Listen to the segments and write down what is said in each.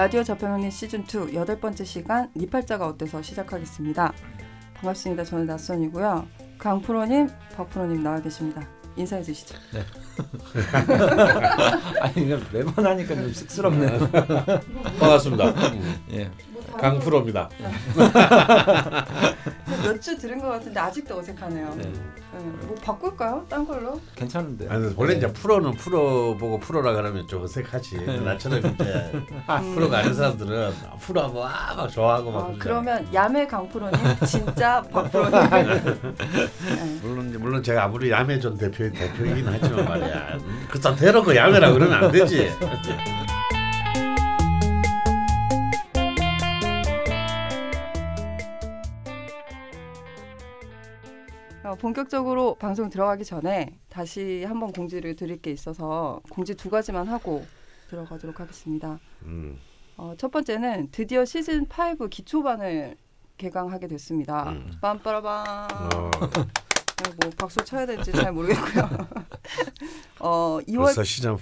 라디오 자평론의 시즌 2 여덟 번째 시간 니팔자가 어때서 시작하겠습니다. 반갑습니다. 저는 낯선이고요. 강프로님, 박프로님 나와 계십니다. 인사해 주시죠. 네. 아니 이거 매번 하니까 좀 쑥스럽네요. 반갑습니다. 음. 예. 강프로입니다. 몇 주 들은 것 같은데 아직도 어색하네요. 네. 네. 뭐 바꿀까요? 딴 걸로? 괜찮은데. 아니, 원래 네. 이제 프로는 프로 보고 프로라 그러면 좀 어색하지. 네. 나처럼 이제 음. 프로가 아닌 사람들은 프로 하면 아, 막 좋아하고 막. 어, 그러면 야매 강프로님 진짜 박프로님. 네. 물론 물론 제가 아무리 야매 전 대표 대표이긴 하지만 말이야. 그렇다 대놓고 야매라 그러면 안 되지. 본격적으로 방송 들어가기 전에 다시 한번 공지를 드릴 게 있어서 공지 두 가지만 하고 들어가도록 하겠습니다. 음. 어, 첫 번째는 드디어 시즌 5 기초반을 개강하게 됐습니다. 음. 빰빠라밤. 어. 네, 뭐 박수 쳐야 될지 잘 모르겠고요. 어, 2월 벌써 시즌 5.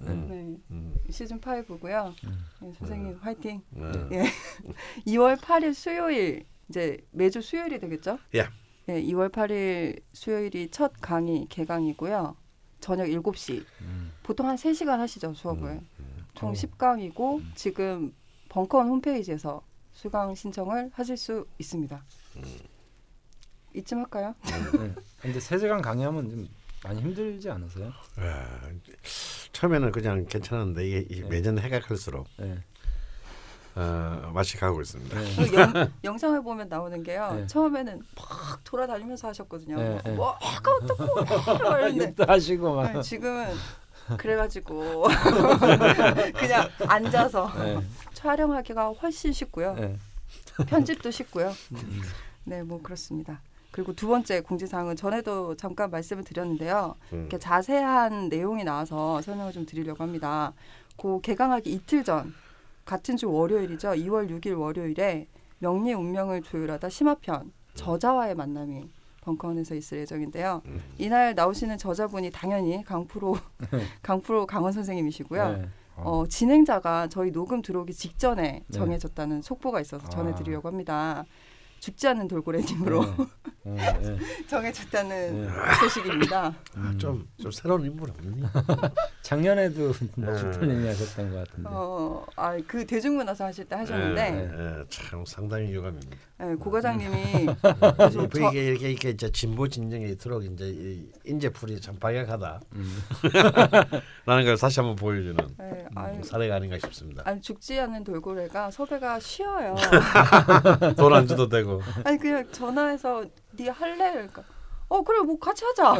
음. 네. 음. 시즌 5고요. 음. 네, 선생님 음. 화이팅. 네. 예. 2월 8일 수요일 이제 매주 수요일이 되겠죠? 예. Yeah. 네, 2월 8일 수요일이 첫 강의 개강이고요. 저녁 7시. 음. 보통 한 3시간 하시죠, 수업을. 음, 음. 총 어. 10강이고 음. 지금 벙커원 홈페이지에서 수강 신청을 하실 수 있습니다. 음. 이쯤 할까요? 네. 근데 3시간 강의하면 좀 많이 힘들지 않으세요? 아, 처음에는 그냥 괜찮은데 이게 네. 매년 해가 갈수록 네. 어, 맛이 가고 있습니다. 네. 그 영, 영상을 보면 나오는 게요. 네. 처음에는 막 돌아다니면서 하셨거든요. 네, 네. 뭐 해가 어떻고 이러는데 하시고 네, 지금은 그래가지고 그냥 앉아서 네. 촬영하기가 훨씬 쉽고요. 네. 편집도 쉽고요. 음. 네, 뭐 그렇습니다. 그리고 두 번째 공지사항은 전에도 잠깐 말씀을 드렸는데요. 음. 이렇게 자세한 내용이 나와서 설명을 좀 드리려고 합니다. 그 개강하기 이틀 전 같은 주 월요일이죠. 2월 6일 월요일에 명리 운명을 조율하다 심화편 저자와의 만남이 벙커원에서 있을 예정인데요. 음. 이날 나오시는 저자분이 당연히 강프로 강프로 강원 선생님이시고요. 네. 어. 어, 진행자가 저희 녹음 들어오기 직전에 네. 정해졌다는 속보가 있어서 전해드리려고 합니다. 죽지 않는 돌고래님으로 네. 네. 네. 정해졌다는 네. 소식입니다. 아, 좀, 좀 새로운 인물 없니? 작년에도 주프님이 하셨던 것 같은데. 어, 아, 그 대중문화사 하실 때 하셨는데. 네, 네, 참 상당히 유감입니다. 네, 고 과장님이 저, 이게 이렇게 이렇게 이제 진보 진영에 이토록 이제 인재풀이 참 박약하다. 음. 라는 걸 다시 한번 보여주는 네, 음, 사례가 아닌가 싶습니다. 아니 죽지 않는 돌고래가 섭외가 쉬워요. 돈 안 줘도 되고. 아니 그냥 전화해서 네 할래 그러니까. 어 그래 뭐 같이 하자.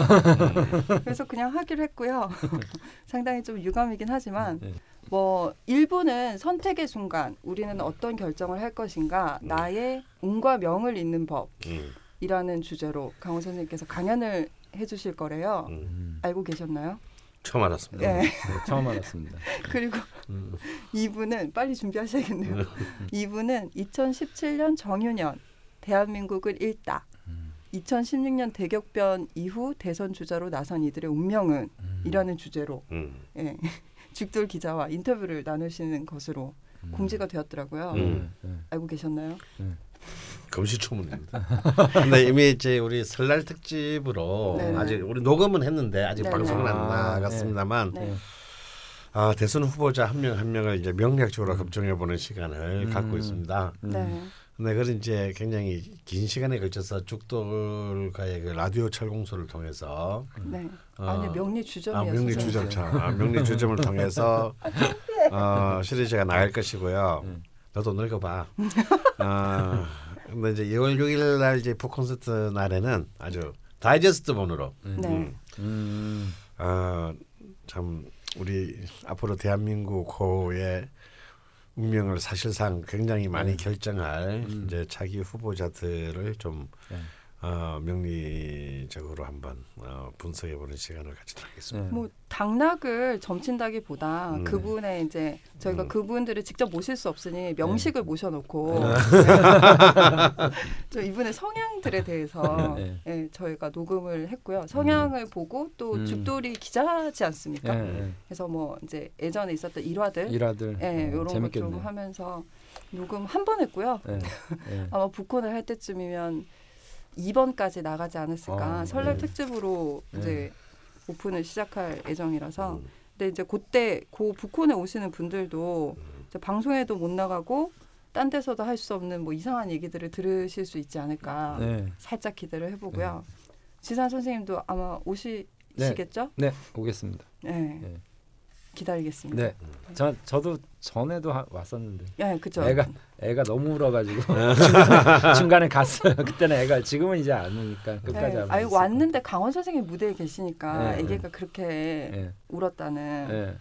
그래서 그냥 하기로 했고요. 상당히 좀 유감이긴 하지만 네. 뭐 일부는 선택의 순간 우리는 어떤 결정을 할 것인가 음. 나의 운과 명을 잇는 법이라는 음. 주제로 강호 선생님께서 강연을 해주실 거래요. 음. 알고 계셨나요? 처음 알았습니다. 네. 네 처음 알았습니다. 그리고 음. 이분은 빨리 준비하셔야겠네요. 이분은 2017년 정유년 대한민국을 읽다. 2016년 대격변 이후 대선 주자로 나선 이들의 운명은 음. 이라는 주제로 음. 예. 죽돌 기자와 인터뷰를 나누시는 것으로 음. 공지가 되었더라고요. 음. 음. 알고 계셨나요? 음. 금시초문입니다. 근데 이미 이제 우리 설날 특집으로 네 아직 우리 녹음은 했는데 아직 네네. 방송은 안 아, 나갔습니다만 네. 아, 대선 후보자 한 명한 한 명을 이제 명략적으로 검증해 보는 시간을 갖고 있습니다. 네. 근데 그걸 이제 굉장히 긴 시간에 걸쳐서 죽돌과의 그 라디오 철공소를 통해서 네. 어, 아니 명리 주점이요. 아, 명리 주점차. 아, 명리 주점을 통해서 어, 시리즈가 나갈 것이고요. 음. 너도 늙어봐. 어, 근데 이제 2월 6일 날 이제 북 콘서트 날에는 아주 다이제스트 본으로 음. 네. 음. 음. 어, 참 우리 앞으로 대한민국 호의 운명을 사실상 굉장히 많이 네. 결정할 음. 이제 차기 후보자들을 좀 네. 어, 명리적으로 한번 어, 분석해보는 시간을 가지도록 하겠습니다. 네. 뭐 당락을 점친다기보다 음. 그분의 이제 저희가 음. 그분들을 직접 모실 수 없으니 명식을 네. 모셔놓고 네. 저 이분의 성향들에 대해서 네. 네, 저희가 녹음을 했고요. 성향을 음. 보고 또 음. 죽돌이 기자지 않습니까? 네, 그래서 뭐 이제 예전에 있었던 일화들, 일화들, 예, 이런 어, 것좀 하면서 녹음 한 번 했고요. 아마 북콘을 할 때쯤이면 2번까지 나가지 않았을까. 어, 설날 네. 특집으로 네. 이제 오픈을 시작할 예정이라서. 음. 근데 이제 그때 고 북콘에 오시는 분들도 음. 방송에도 못 나가고 딴 데서도 할 수 없는 뭐 이상한 얘기들을 들으실 수 있지 않을까. 네. 살짝 기대를 해보고요. 네. 지산 선생님도 아마 오시겠죠? 네, 네 오겠습니다. 네. 네. 기다리겠습니다. 네, 저 저도 전에도 하, 왔었는데. 예, 그죠. 애가 애가 너무 울어가지고 중간에 갔어요. 그때는 애가 지금은 이제 안 오니까 끝까지. 네. 아니 왔는데 강원 선생님 무대에 계시니까 네, 애기가 네. 그렇게 네. 울었다는. 네.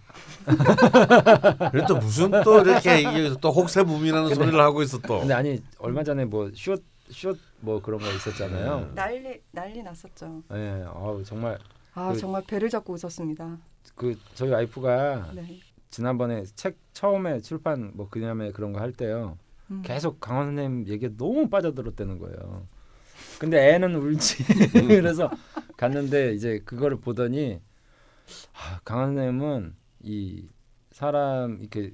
그래도 무슨 또 이렇게 또 혹세무민하는 소리를 하고 있어 또. 근데 아니 얼마 전에 뭐쇼 숏뭐 그런 거 있었잖아요. 난리 난리 났었죠. 네, 아 정말. 아 그, 정말 배를 잡고 웃었습니다. 그 저희 와이프가 네. 지난번에 책 처음에 출판 뭐 그냐음에 그런 거 할 때요. 음. 계속 강원 선생님 얘기에 너무 빠져들었다는 거예요. 근데 애는 울지. 그래서 갔는데 이제 그거를 보더니 아, 강원 선생님은 이 사람 이렇게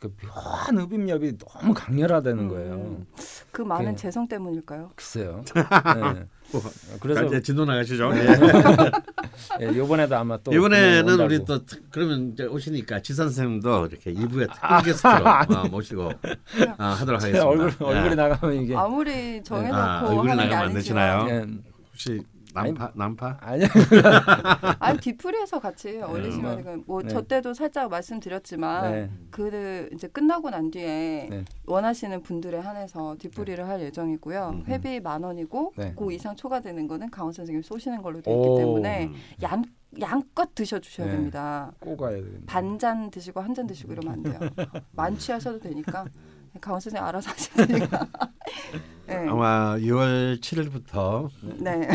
그 묘한 흡입력이 너무 강렬하다는 거예요. 음. 그 많은 그, 재성 때문일까요? 글쎄요. 네. 뭐, 그래서 이제 진도 나가시죠. 네. 네, 이번에도 아마 또 이번에는 우리 또 그러면 이제 오시니까 지 선생님도 이렇게 2부에 특별 아, 게스트로 어, 모시고 어, 하도록 하겠습니다. 얼굴 얼굴이 네. 나가면 이게 아무리 정해놓고 아, 얼굴이 나가면 안 되시나요? 네. 혹시 남파 아니, 남파? 아니요. 아니 뒤풀이해서 같이 어울리시면 네. 뭐저 네. 때도 살짝 말씀드렸지만 네. 그 이제 끝나고 난 뒤에 네. 원하시는 분들에 한해서 뒤풀이를 할 예정이고요. 음. 회비 만 원이고 네. 그 이상 초과되는 거는 강원 선생님 쏘시는 걸로 되어 있기 때문에 양 양껏 드셔주셔야 네. 됩니다. 꼭 가야 돼. 반잔 드시고 한 잔 드시고 이러면 안 돼요. 만취하셔도 되니까 강원 선생님 알아서 하시니까. 네. 아마 6월 7일부터 네.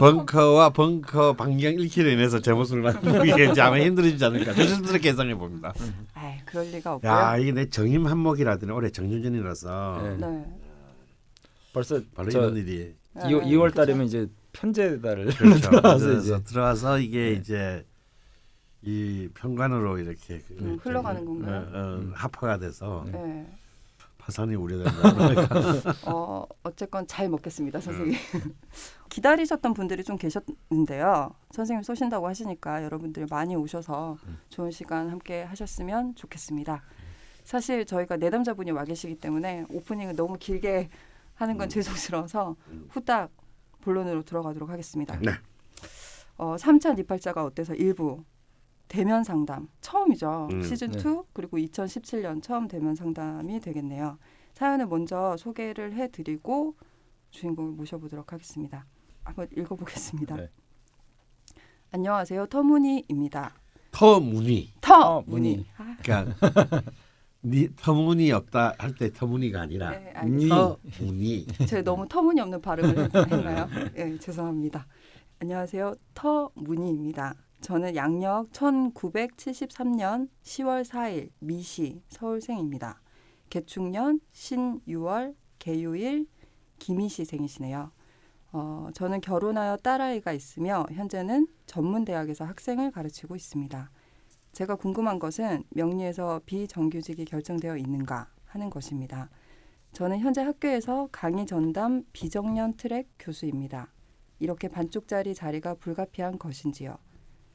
벙커와 벙커 반경 1km 인해서 제 모습을 만들기 이제 아마 힘들어지지 않을까 조심스럽게 예상해 봅니다. 아, 그럴 리가 없고요. 야 이게 내 정임 한목이라더니 올해 정년전이라서 네. 네. 벌써 바로 이런 일이 2, 2월 달이면 이제 편제달을 그렇죠. 들어와서 이제 들어와서 이게 네. 이제 이 편관으로 이렇게 음, 흘러가는 건가요? 어, 어, 합화가 돼서 네. 파산이 우려된다. 어, 어쨌건 잘 먹겠습니다, 선생님. 음. 기다리셨던 분들이 좀 계셨는데요. 선생님 쏘신다고 하시니까 여러분들 많이 오셔서 음. 좋은 시간 함께 하셨으면 좋겠습니다. 사실 저희가 내담자분이 와 계시기 때문에 오프닝을 너무 길게 하는 건 음. 죄송스러워서 후딱 본론으로 들어가도록 하겠습니다. 네. 어, 3차 니팔자가 어때서 일부 대면 상담 처음이죠. 음, 시즌 2 네. 그리고 2017년 처음 대면 상담이 되겠네요. 사연을 먼저 소개를 해드리고 주인공을 모셔보도록 하겠습니다. 한번 읽어보겠습니다. 네. 안녕하세요. 터무니입니다. 터무니. 터무니. 아. 그러니까 니, 터무니 없다 할 때 터무니가 아니라 네, 터무니. 제가 너무 터무니 없는 발음을 했나요? 네, 죄송합니다. 안녕하세요. 터무니입니다. 저는 양력 1973년 10월 4일 미시 서울생입니다. 개축년 신유월 개요일 김희시 생이시네요. 어, 저는 결혼하여 딸아이가 있으며 현재는 전문대학에서 학생을 가르치고 있습니다. 제가 궁금한 것은 명리에서 비정규직이 결정되어 있는가 하는 것입니다. 저는 현재 학교에서 강의 전담 비정년 트랙 교수입니다. 이렇게 반쪽짜리 자리가 불가피한 것인지요.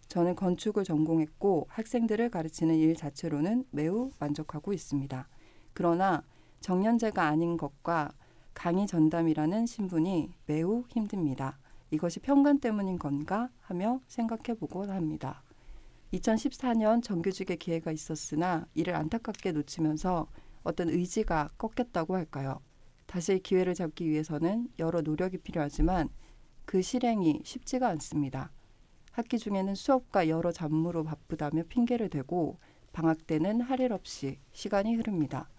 저는 건축을 전공했고 학생들을 가르치는 일 자체로는 매우 만족하고 있습니다. 그러나 정년제가 아닌 것과 강의 전담이라는 신분이 매우 힘듭니다. 이것이 편관 때문인 건가 하며 생각해 보곤 합니다. 2014년 정규직의 기회가 있었으나 이를 안타깝게 놓치면서 어떤 의지가 꺾였다고 할까요? 다시 기회를 잡기 위해서는 여러 노력이 필요하지만 그 실행이 쉽지가 않습니다. 학기 중에는 수업과 여러 잡무로 바쁘다며 핑계를 대고 방학 때는 할 일 없이 시간이 흐릅니다.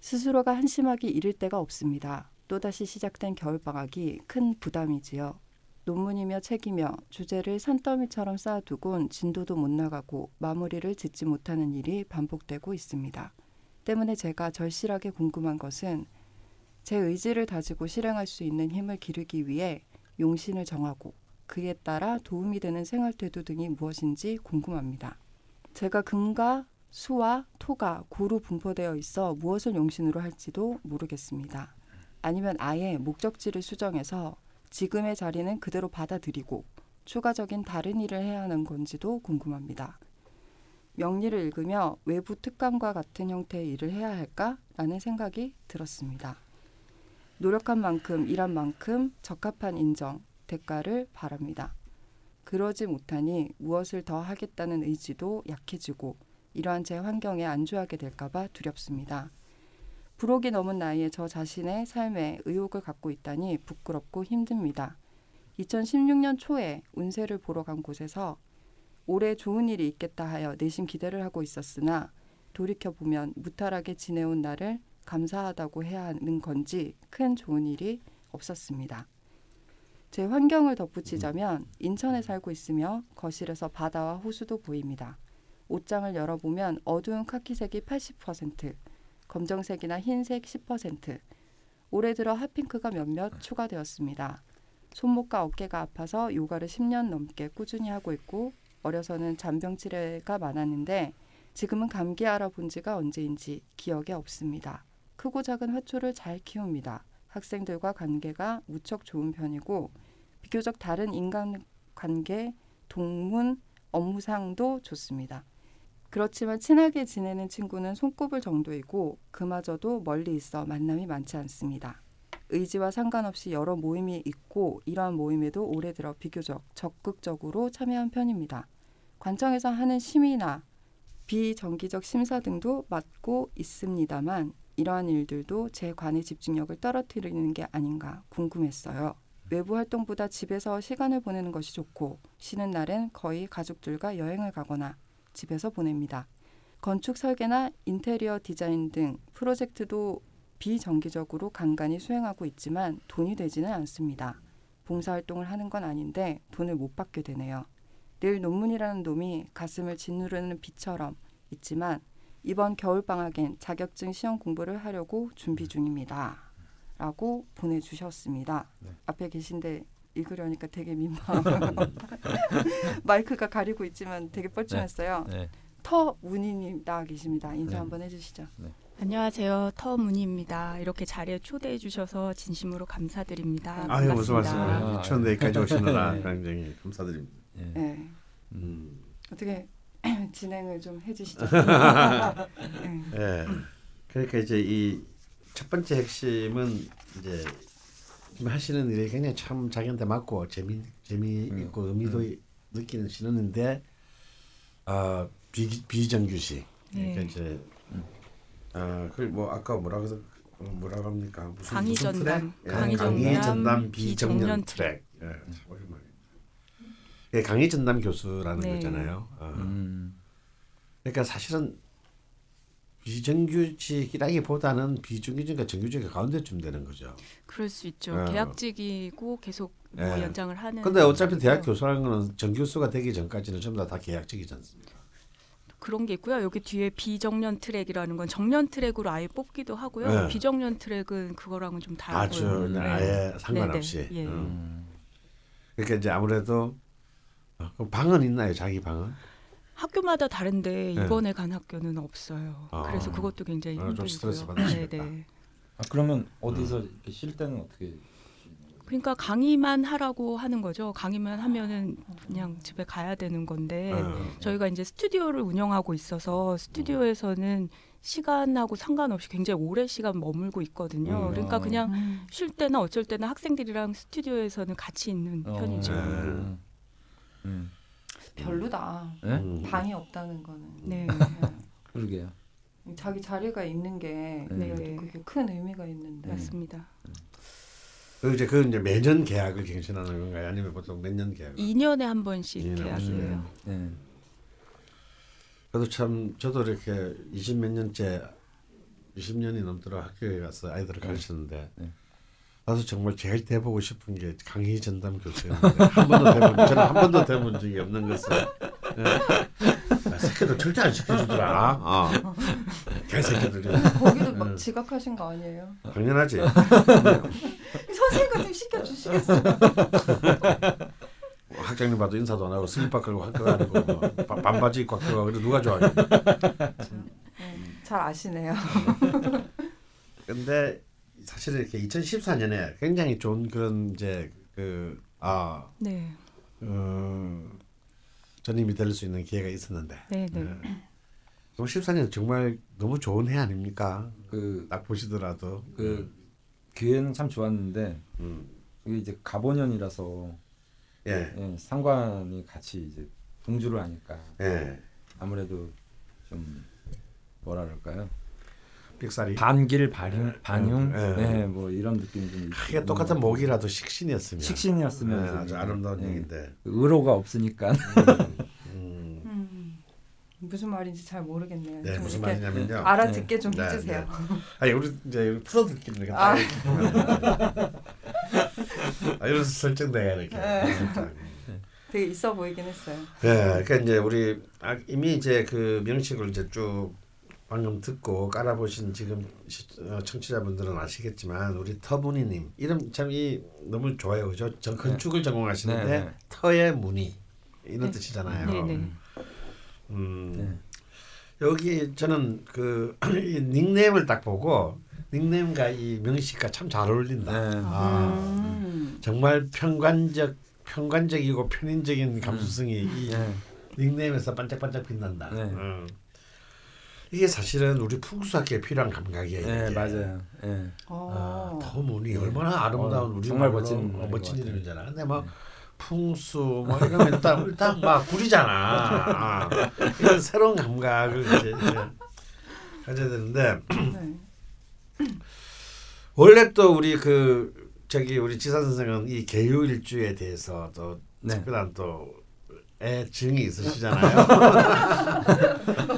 스스로가 한심하게 잃을 때가 없습니다. 또다시 시작된 겨울방학이 큰 부담이지요. 논문이며 책이며 주제를 산더미처럼 쌓아두곤 진도도 못 나가고 마무리를 짓지 못하는 일이 반복되고 있습니다. 때문에 제가 절실하게 궁금한 것은 제 의지를 다지고 실행할 수 있는 힘을 기르기 위해 용신을 정하고 그에 따라 도움이 되는 생활 태도 등이 무엇인지 궁금합니다. 제가 금과 수와 토가 고루 분포되어 있어 무엇을 용신으로 할지도 모르겠습니다. 아니면 아예 목적지를 수정해서 지금의 자리는 그대로 받아들이고 추가적인 다른 일을 해야 하는 건지도 궁금합니다. 명리를 읽으며 외부 특감과 같은 형태의 일을 해야 할까라는 생각이 들었습니다. 노력한 만큼 일한 만큼 적합한 인정, 대가를 바랍니다. 그러지 못하니 무엇을 더 하겠다는 의지도 약해지고 이러한 제 환경에 안주하게 될까봐 두렵습니다. 불혹이 넘은 나이에 저 자신의 삶에 의욕을 갖고 있다니 부끄럽고 힘듭니다. 2016년 초에 운세를 보러 간 곳에서 올해 좋은 일이 있겠다 하여 내심 기대를 하고 있었으나 돌이켜 보면 무탈하게 지내온 나를 감사하다고 해야 하는 건지 큰 좋은 일이 없었습니다. 제 환경을 덧붙이자면 인천에 살고 있으며 거실에서 바다와 호수도 보입니다. 옷장을 열어보면 어두운 카키색이 80%, 검정색이나 흰색 10%. 올해 들어 핫핑크가 몇몇 추가되었습니다. 손목과 어깨가 아파서 요가를 10년 넘게 꾸준히 하고 있고 어려서는 잔병 치레가 많았는데 지금은 감기 알아본 지가 언제인지 기억에 없습니다. 크고 작은 화초를 잘 키웁니다. 학생들과 관계가 무척 좋은 편이고 비교적 다른 인간 관계, 동문, 업무상도 좋습니다. 그렇지만 친하게 지내는 친구는 손꼽을 정도이고 그마저도 멀리 있어 만남이 많지 않습니다. 의지와 상관없이 여러 모임이 있고 이러한 모임에도 올해 들어 비교적 적극적으로 참여한 편입니다. 관청에서 하는 심의나 비정기적 심사 등도 맡고 있습니다만 이러한 일들도 제 관의 집중력을 떨어뜨리는 게 아닌가 궁금했어요. 외부 활동보다 집에서 시간을 보내는 것이 좋고 쉬는 날엔 거의 가족들과 여행을 가거나 집에서 보냅니다. 건축 설계나 인테리어 디자인 등 프로젝트도 비정기적으로 간간히 수행하고 있지만 돈이 되지는 않습니다. 봉사활동을 하는 건 아닌데 돈을 못 받게 되네요. 늘 논문이라는 놈이 가슴을 짓누르는 비처럼 있지만 이번 겨울방학엔 자격증 시험 공부를 하려고 준비 중입니다. 라고 보내주셨습니다. 네. 앞에 계신데 읽으려니까 되게 민망. 마이크가 가리고 있지만 되게 뻘쭘했어요. 네. 네. 터문희님 나와 계십니다. 인사 네. 한번 해주시죠. 네. 안녕하세요. 터문희입니다. 이렇게 자리에 초대해 주셔서 진심으로 감사드립니다. 아유 무슨 말씀이에요. 천대까지 오시느라 굉장히 감사드립니다. 네. 음. 어떻게 진행을 좀 해주시죠. 네. 그러니까 이제 이 첫 번째 핵심은 이제 하시는 일이 굉장히 참 자기한테 맞고 재미 재미 있고 음. 의미도 음. 느끼는 신었는데 아 비, 비정규식 네. 그러니까 이제 아그뭐 아까 뭐라고 해서 뭐라고 합니까 무슨 강의 전담 예, 강의 전담 비정년 트랙 예, 예, 강의 전담 교수라는 네. 거잖아요. 어. 음. 그러니까 사실은 비정규직이라기보다는 비정규직과 정규직의 가운데쯤 되는 거죠. 그럴 수 있죠. 어. 계약직이고 계속 뭐 네. 연장을 하는. 근데 어차피 대학 교수라는 거는 정교수가 되기 전까지는 전부 다, 다 계약직이지 않습니까? 그런 게 있고요. 여기 뒤에 비정년 트랙이라는 건 정년 트랙으로 아예 뽑기도 하고요. 네. 비정년 트랙은 그거랑은 좀 다르고 아주 네. 아예 상관없이. 예. 음. 그러니까 이제 아무래도 어, 방은 있나요? 자기 방은? 학교마다 다른데 네. 이번에 간 학교는 없어요. 아. 그래서 그것도 굉장히 아, 힘들고요. 스트레스 받으시겠다. 네, 네. 아, 그러면 어디서 이렇게 쉴 때는 어떻게? 그러니까 강의만 하라고 하는 거죠. 강의만 하면은 그냥 집에 가야 되는 건데 네. 저희가 이제 스튜디오를 운영하고 있어서 스튜디오에서는 시간하고 상관없이 굉장히 오래 시간 머물고 있거든요. 음. 그러니까 그냥 음. 쉴 때나 어쩔 때나 학생들이랑 스튜디오에서는 같이 있는 어. 편이죠. 네. 음. 별로다. 네? 음. 방이 없다는 거는. 네. 그러게요. 자기 자리가 있는 게 네. 그게 큰 의미가 있는데. 맞습니다. 그 이제 그 이제 매년 계약을 갱신하는 건가요? 아니면 보통 몇 년 계약? 2년에 한 번씩 2년에 계약이에요. 네. 그래도 참 저도 이렇게 20 몇 년째 20년이 넘도록 학교에 가서 아이들을 네. 가르쳤는데 네. 나도 정말 제일 돼보고 싶은 게 강희 전담 교수였는데 한 번도 돼본 저는 한 번도 돼본 적이 없는 것을 네. 새끼들 절대 안 시켜주더라. 어. 개새끼들. 거기도 막 지각하신 거 아니에요? 당연하지. 선생님 같은 시켜주시겠어요. 학장님 봐도 인사도 안 하고 슬리퍼 끌고 학교 가고 뭐 반바지 입고 학교 가고 누가 좋아해? 음, 잘 아시네요. 근데 사실 이렇게 2014년에 굉장히 좋은 그런 이제 그아 네. 어, 전임이 될 수 있는 기회가 있었는데. 네, 네. 네. 14년 정말 너무 좋은 해 아닙니까? 그딱 보시더라도 그 기회는 참 좋았는데 음. 이게 이제 가보년이라서 예. 예. 상관이 같이 이제 동주를 하니까 예. 아무래도 좀 뭐라 그럴까요? 빅살이 반길 반용 반용 예. 네, 뭐 이런 느낌이 좀 크게 똑같은 목이라도 식신이었으면 식신이었으면 네, 아주 아름다운 네. 얘기인데 의로가 없으니까 음. 음. 무슨 말인지 잘 모르겠네요. 네, 무슨 말이냐면요. 알아듣게 좀 네, 해주세요. 네. 아니 우리 이제 풀어 듣기는 아. 아, 이런 설정돼야 이렇게. 네. 되게 있어 보이긴 했어요. 네, 그러니까 이제 우리 아, 이미 이제 그 명식을 이제 쭉 방금 듣고 깔아보신 지금 어, 청취자분들은 아시겠지만 우리 터무니님 이름 참 이 너무 좋아요, 그죠? 전 네. 건축을 전공하시는데 네, 네. 터의 무늬 이런 네. 뜻이잖아요. 네, 네. 음, 네. 여기 저는 그 닉네임을 딱 보고 닉네임과 이 명식과 참 잘 어울린다. 아, 음. 정말 평관적 평관적이고 편인적인 감수성이 음. 이 닉네임에서 반짝반짝 빛난다. 음. 이게 사실은 우리 풍수학계에 필요한 감각이에요. 네, 이게. 맞아요. 네. 아, 더문이 네. 얼마나 아름다운 어, 우리 정말 멋진 어, 멋진 이름이잖아. 근데 막 풍수 뭐 이러면 일단 일단 막 구리잖아. 아, 이런 새로운 감각을 이제, 이제 가져야 되는데 네. 원래 또 우리 그 저기 우리 지사 선생은 이 개요일주에 대해서 또 네. 특별한 또 에 증이 있으시잖아요.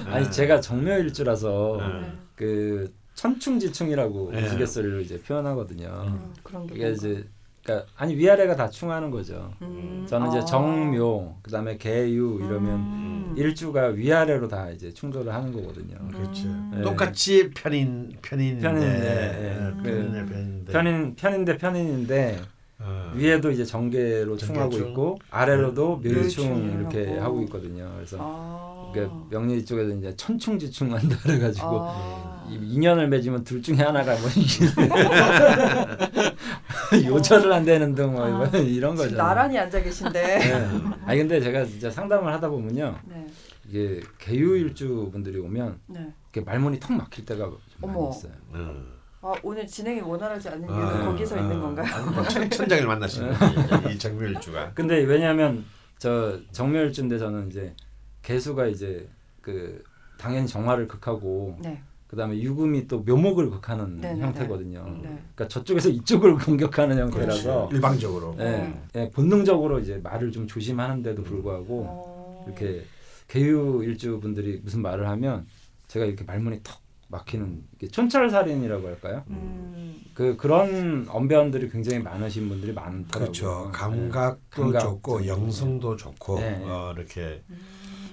아니 제가 정묘일주라서 네. 그 천충지충이라고 네. 우스갯소리로 이제 표현하거든요. 음, 그런 게 이게 이제 그러니까 아니 위아래가 다 충하는 거죠. 음. 저는 이제 아. 정묘 그다음에 개유 이러면 음. 일주가 위아래로 다 이제 충돌을 하는 거거든요. 그렇죠. 네. 똑같이 편인 편인 편인데 네. 네. 그 편인 편인데 편인인데 어. 위에도 이제 정계로 충하고 있고 아래로도 네. 멸충 이렇게 하고. 하고 있거든요. 그래서 아. 그러니까 명리 쪽에서 이제 천충지충한다 그래가지고 아. 인연을 맺으면 둘 중에 하나가 뭐 요절을 안 되는 등뭐 아. 이런 거죠. 나란히 앉아 계신데. 네. 아니 근데 제가 진짜 상담을 하다 보면요. 네. 이게 개유일주 분들이 오면 네. 말문이 턱 막힐 때가 좀 많이 있어요. 음. 아, 오늘 진행이 원활하지 않은 이유는 아, 거기서 아, 있는 건가요? 아, 천, 천장을 만나시는 이 정묘일주가. 근데 왜냐하면 저 정묘일주인데 저는 이제 개수가 이제 그 당연히 정화를 극하고 네. 그다음에 유금이 또 묘목을 극하는 네네네. 네, 네. 형태거든요. 네. 그러니까 저쪽에서 이쪽을 공격하는 형태라서 그렇지. 일방적으로. 네, 네, 본능적으로 이제 말을 좀 조심하는데도 불구하고 어... 이렇게 개유 일주 분들이 무슨 말을 하면 제가 이렇게 말문이 턱 막히는 촌철살인이라고 할까요? 음. 그 그런 언변들이 굉장히 많으신 분들이 많더라고요. 그렇죠. 감각도 네. 좋고 영성도 좋고 네. 어, 이렇게 음.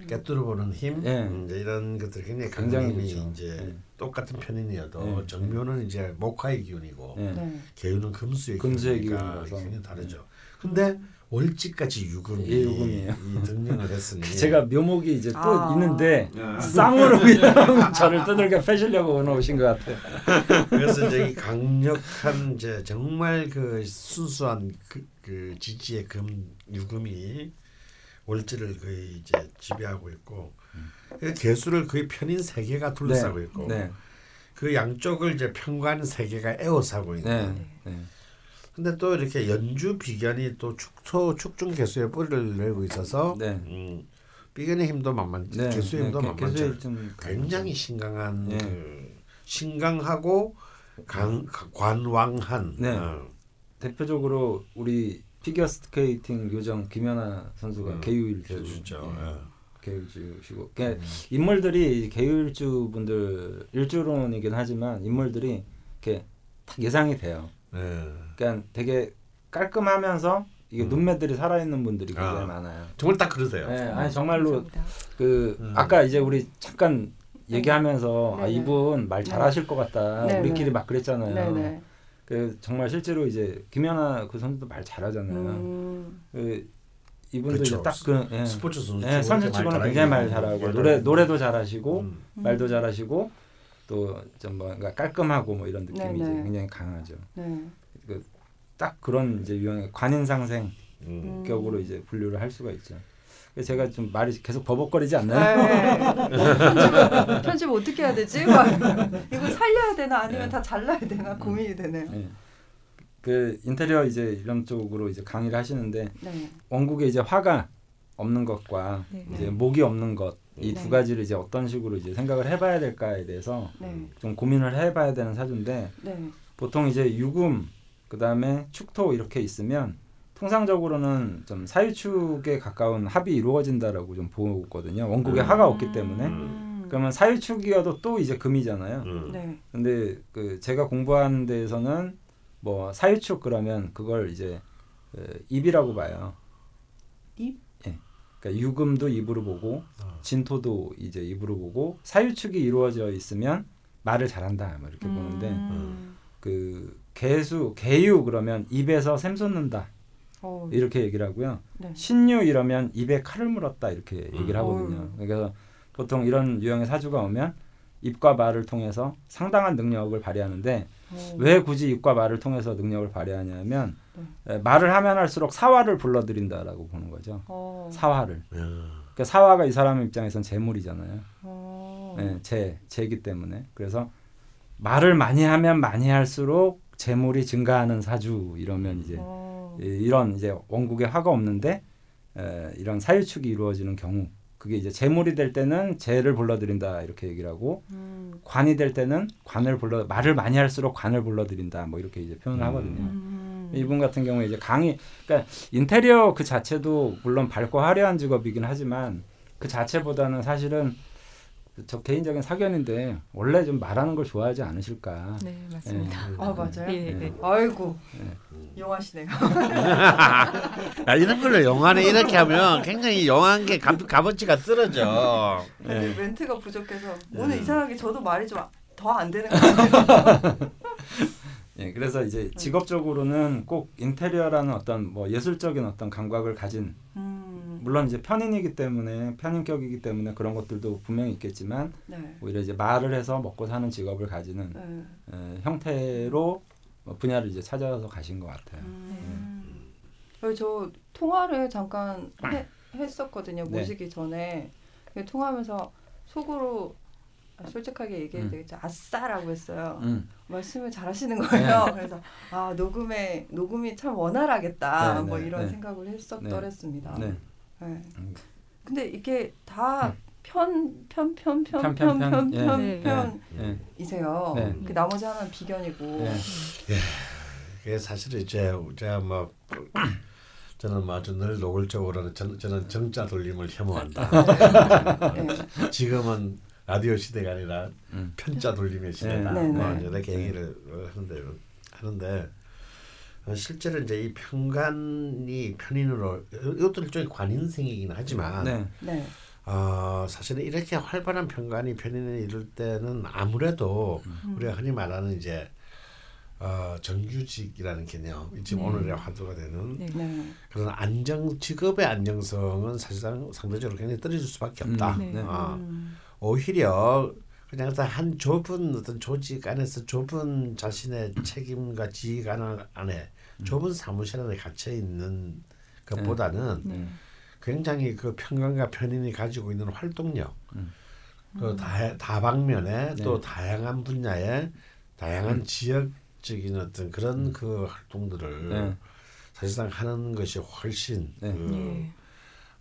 깨뚫어 보는 힘 네. 음, 이제 이런 것들 굉장히 강림이 이제 네. 똑같은 편인이어도 네. 정묘는 이제 목화의 기운이고 네. 개유는 금수의, 금수의 기운이라서 굉장히 다르죠. 근데 월지까지 유금이 예, 유금이에요. 등령을 했으니 제가 묘목이 이제 또 아. 있는데 아. 쌍으로 그냥 저를 떠들게 패시려고 오신 것 같아요. 그래서 이제 이 강력한 이제 정말 그 순수한 그, 그 지지의 금 유금이 월지를 거의 이제 지배하고 있고 음. 개수를 거의 편인 세 개가 둘러싸고 네. 있고 네. 그 양쪽을 이제 편관 세 개가 에워싸고 있는. 네. 네. 근데 또 이렇게 연주 비견이 또 축소 축중 계수의 뿌리를 내고 있어서 네. 음, 비견의 힘도 만만치 네. 계수의 힘도 네. 만만치 굉장히 신강한 네. 그 신강하고 강, 관왕한 네. 어. 대표적으로 우리 피겨 스케이팅 요정 김연아 선수가 음, 계유일주죠. 네. 계유일주시고 음. 인물들이 계유일주 분들 일주론이긴 하지만 인물들이 이렇게 예상이 돼요. 네. 그러니까 되게 깔끔하면서 이게 음. 눈매들이 살아있는 분들이 굉장히 아, 많아요. 정말 딱 그러세요. 네, 아니 정말로 감사합니다. 그 음. 아까 이제 우리 잠깐 얘기하면서 아 이분 말 잘하실 것 같다. 네네. 우리끼리 막 그랬잖아요. 네네. 그 정말 실제로 이제 김연아 그 선수도 말 잘하잖아요. 음. 그 이분도 그렇죠. 이제 딱그 예. 스포츠 선수 예, 선수 치고는 굉장히 말 잘하고 노래 노래도 잘하시고 음. 말도 잘하시고 또 좀 뭔가 깔끔하고 뭐 이런 느낌이 이제 굉장히 강하죠. 네. 그딱 그런 이제 유형의 관인상생 음. 격으로 이제 분류를 할 수가 있죠. 제가 좀 말이 계속 버벅거리지 않나요? 네. 편집, 어떻게 해야 되지? 막 이거 살려야 되나 아니면 네. 다 잘라야 되나 고민이 되네요. 네. 그 인테리어 이제 이런 쪽으로 이제 강의를 하시는데 네. 원국에 이제 화가 없는 것과 네. 이제 목이 없는 것 이두 네. 가지를 이제 어떤 식으로 이제 생각을 해봐야 될까에 대해서 좀 고민을 해봐야 되는 사주인데 보통 이제 유금 그 다음에 축토 이렇게 있으면 통상적으로는 좀 사유축에 가까운 합이 이루어진다라고 좀 보거든요. 원국에 음. 화가 없기 때문에. 음. 그러면 사유축이어도 또 이제 금이잖아요. 음. 네. 근데 그 제가 공부하는 데에서는 뭐 사유축 그러면 그걸 이제 그 입이라고 봐요. 입? 예. 그러니까 유금도 입으로 보고 어. 진토도 이제 입으로 보고 사유축이 이루어져 있으면 말을 잘한다 뭐 이렇게 보는데 음. 그 개수 개유 그러면 입에서 샘 솟는다. 어. 이렇게 얘기를 하고요. 네. 신유 이러면 입에 칼을 물었다 이렇게 음. 얘기를 하거든요. 그래서 보통 이런 유형의 사주가 오면 입과 말을 통해서 상당한 능력을 발휘하는데 오. 왜 굳이 입과 말을 통해서 능력을 발휘하냐면 네. 말을 하면 할수록 사화를 불러들인다라고 보는 거죠. 오. 어. 사화를. 그러니까 사화가 이 사람 입장에선 재물이잖아요. 어. 네, 재 재기 때문에 그래서 말을 많이 하면 많이 할수록 재물이 증가하는 사주 이러면 이제 오. 이런 이제 원국에 화가 없는데 에, 이런 사유축이 이루어지는 경우 그게 이제 재물이 될 때는 재를 불러들인다 이렇게 얘기를 하고 음. 관이 될 때는 관을 불러 말을 많이 할수록 관을 불러들인다 뭐 이렇게 이제 표현을 음. 하거든요. 음. 이분 같은 경우에 이제 강의 그러니까 인테리어 그 자체도 물론 밝고 화려한 직업이긴 하지만 그 자체보다는 사실은 저 개인적인 사견인데 원래 좀 말하는 걸 좋아하지 않으실까? 네 맞습니다. 예, 아 맞아요. 예, 예. 아이고 예. 영화시네요. 야, 이런 걸로 영화는 이렇게 하면 굉장히 영화한 게 값, 값어치가 떨어져. 네. 멘트가 부족해서 오늘 음. 이상하게 저도 말이 좀 더안 되는 것 같아요. 예, 그래서 이제 직업적으로는 꼭 인테리어라는 어떤 뭐 예술적인 어떤 감각을 가진 음. 물론 이제 편인이기 때문에 편인격이기 때문에 그런 것들도 분명히 있겠지만 네. 오히려 이제 말을 해서 먹고 사는 직업을 가지는 네. 에, 형태로 뭐 분야를 이제 찾아서 가신 것 같아요. 음. 네. 저 통화를 잠깐 해, 했었거든요 모시기 네. 전에 통화하면서 속으로 아, 솔직하게 얘기해도 음. 되겠죠. 아싸라고 했어요. 음. 말씀을 잘하시는 거예요. 네. 그래서 아 녹음에 녹음이 참 원활하겠다. 네, 뭐 네, 이런 네. 생각을 했었더랬습니다. 네. 네. 음. 근데 이게 다편편 편 편 편 편 편 편 이세요. 그 나머지 하나는 비견이고. 예. 사실은 이제 제가 뭐 저는 뭐늘 노골적으로는 저는, 저는 정자 돌림을 혐오한다. 지금은 라디오 시대가 아니라 음. 편자 돌림의 시대다. 네, 네, 뭐 네. 이렇게 얘기를 하는데 하는데 어, 실제로 이제 이 편관이 편인으로 이것도 일종의 관인생이긴 하지만 네. 네. 어, 사실은 이렇게 활발한 편관이 편인을 이룰 때는 아무래도 음. 우리가 흔히 말하는 이제 어, 정규직이라는 개념, 지금 네. 오늘의 화두가 되는 네. 그런 안정 직업의 안정성은 사실상 상대적으로 굉장히 떨어질 수밖에 없다. 음. 네. 어. 음. 오히려 그냥 한 좁은 어떤 조직 안에서 좁은 자신의 책임과 지휘 안에 음. 좁은 사무실 안에 갇혀 있는 것보다는 네. 네. 굉장히 그 평강과 편인이 가지고 있는 활동력, 음. 그 다, 다방면에 네. 또 다양한 분야의 다양한 음. 지역적인 어떤 그런 음. 그 활동들을 네. 사실상 하는 것이 훨씬 네. 그 네.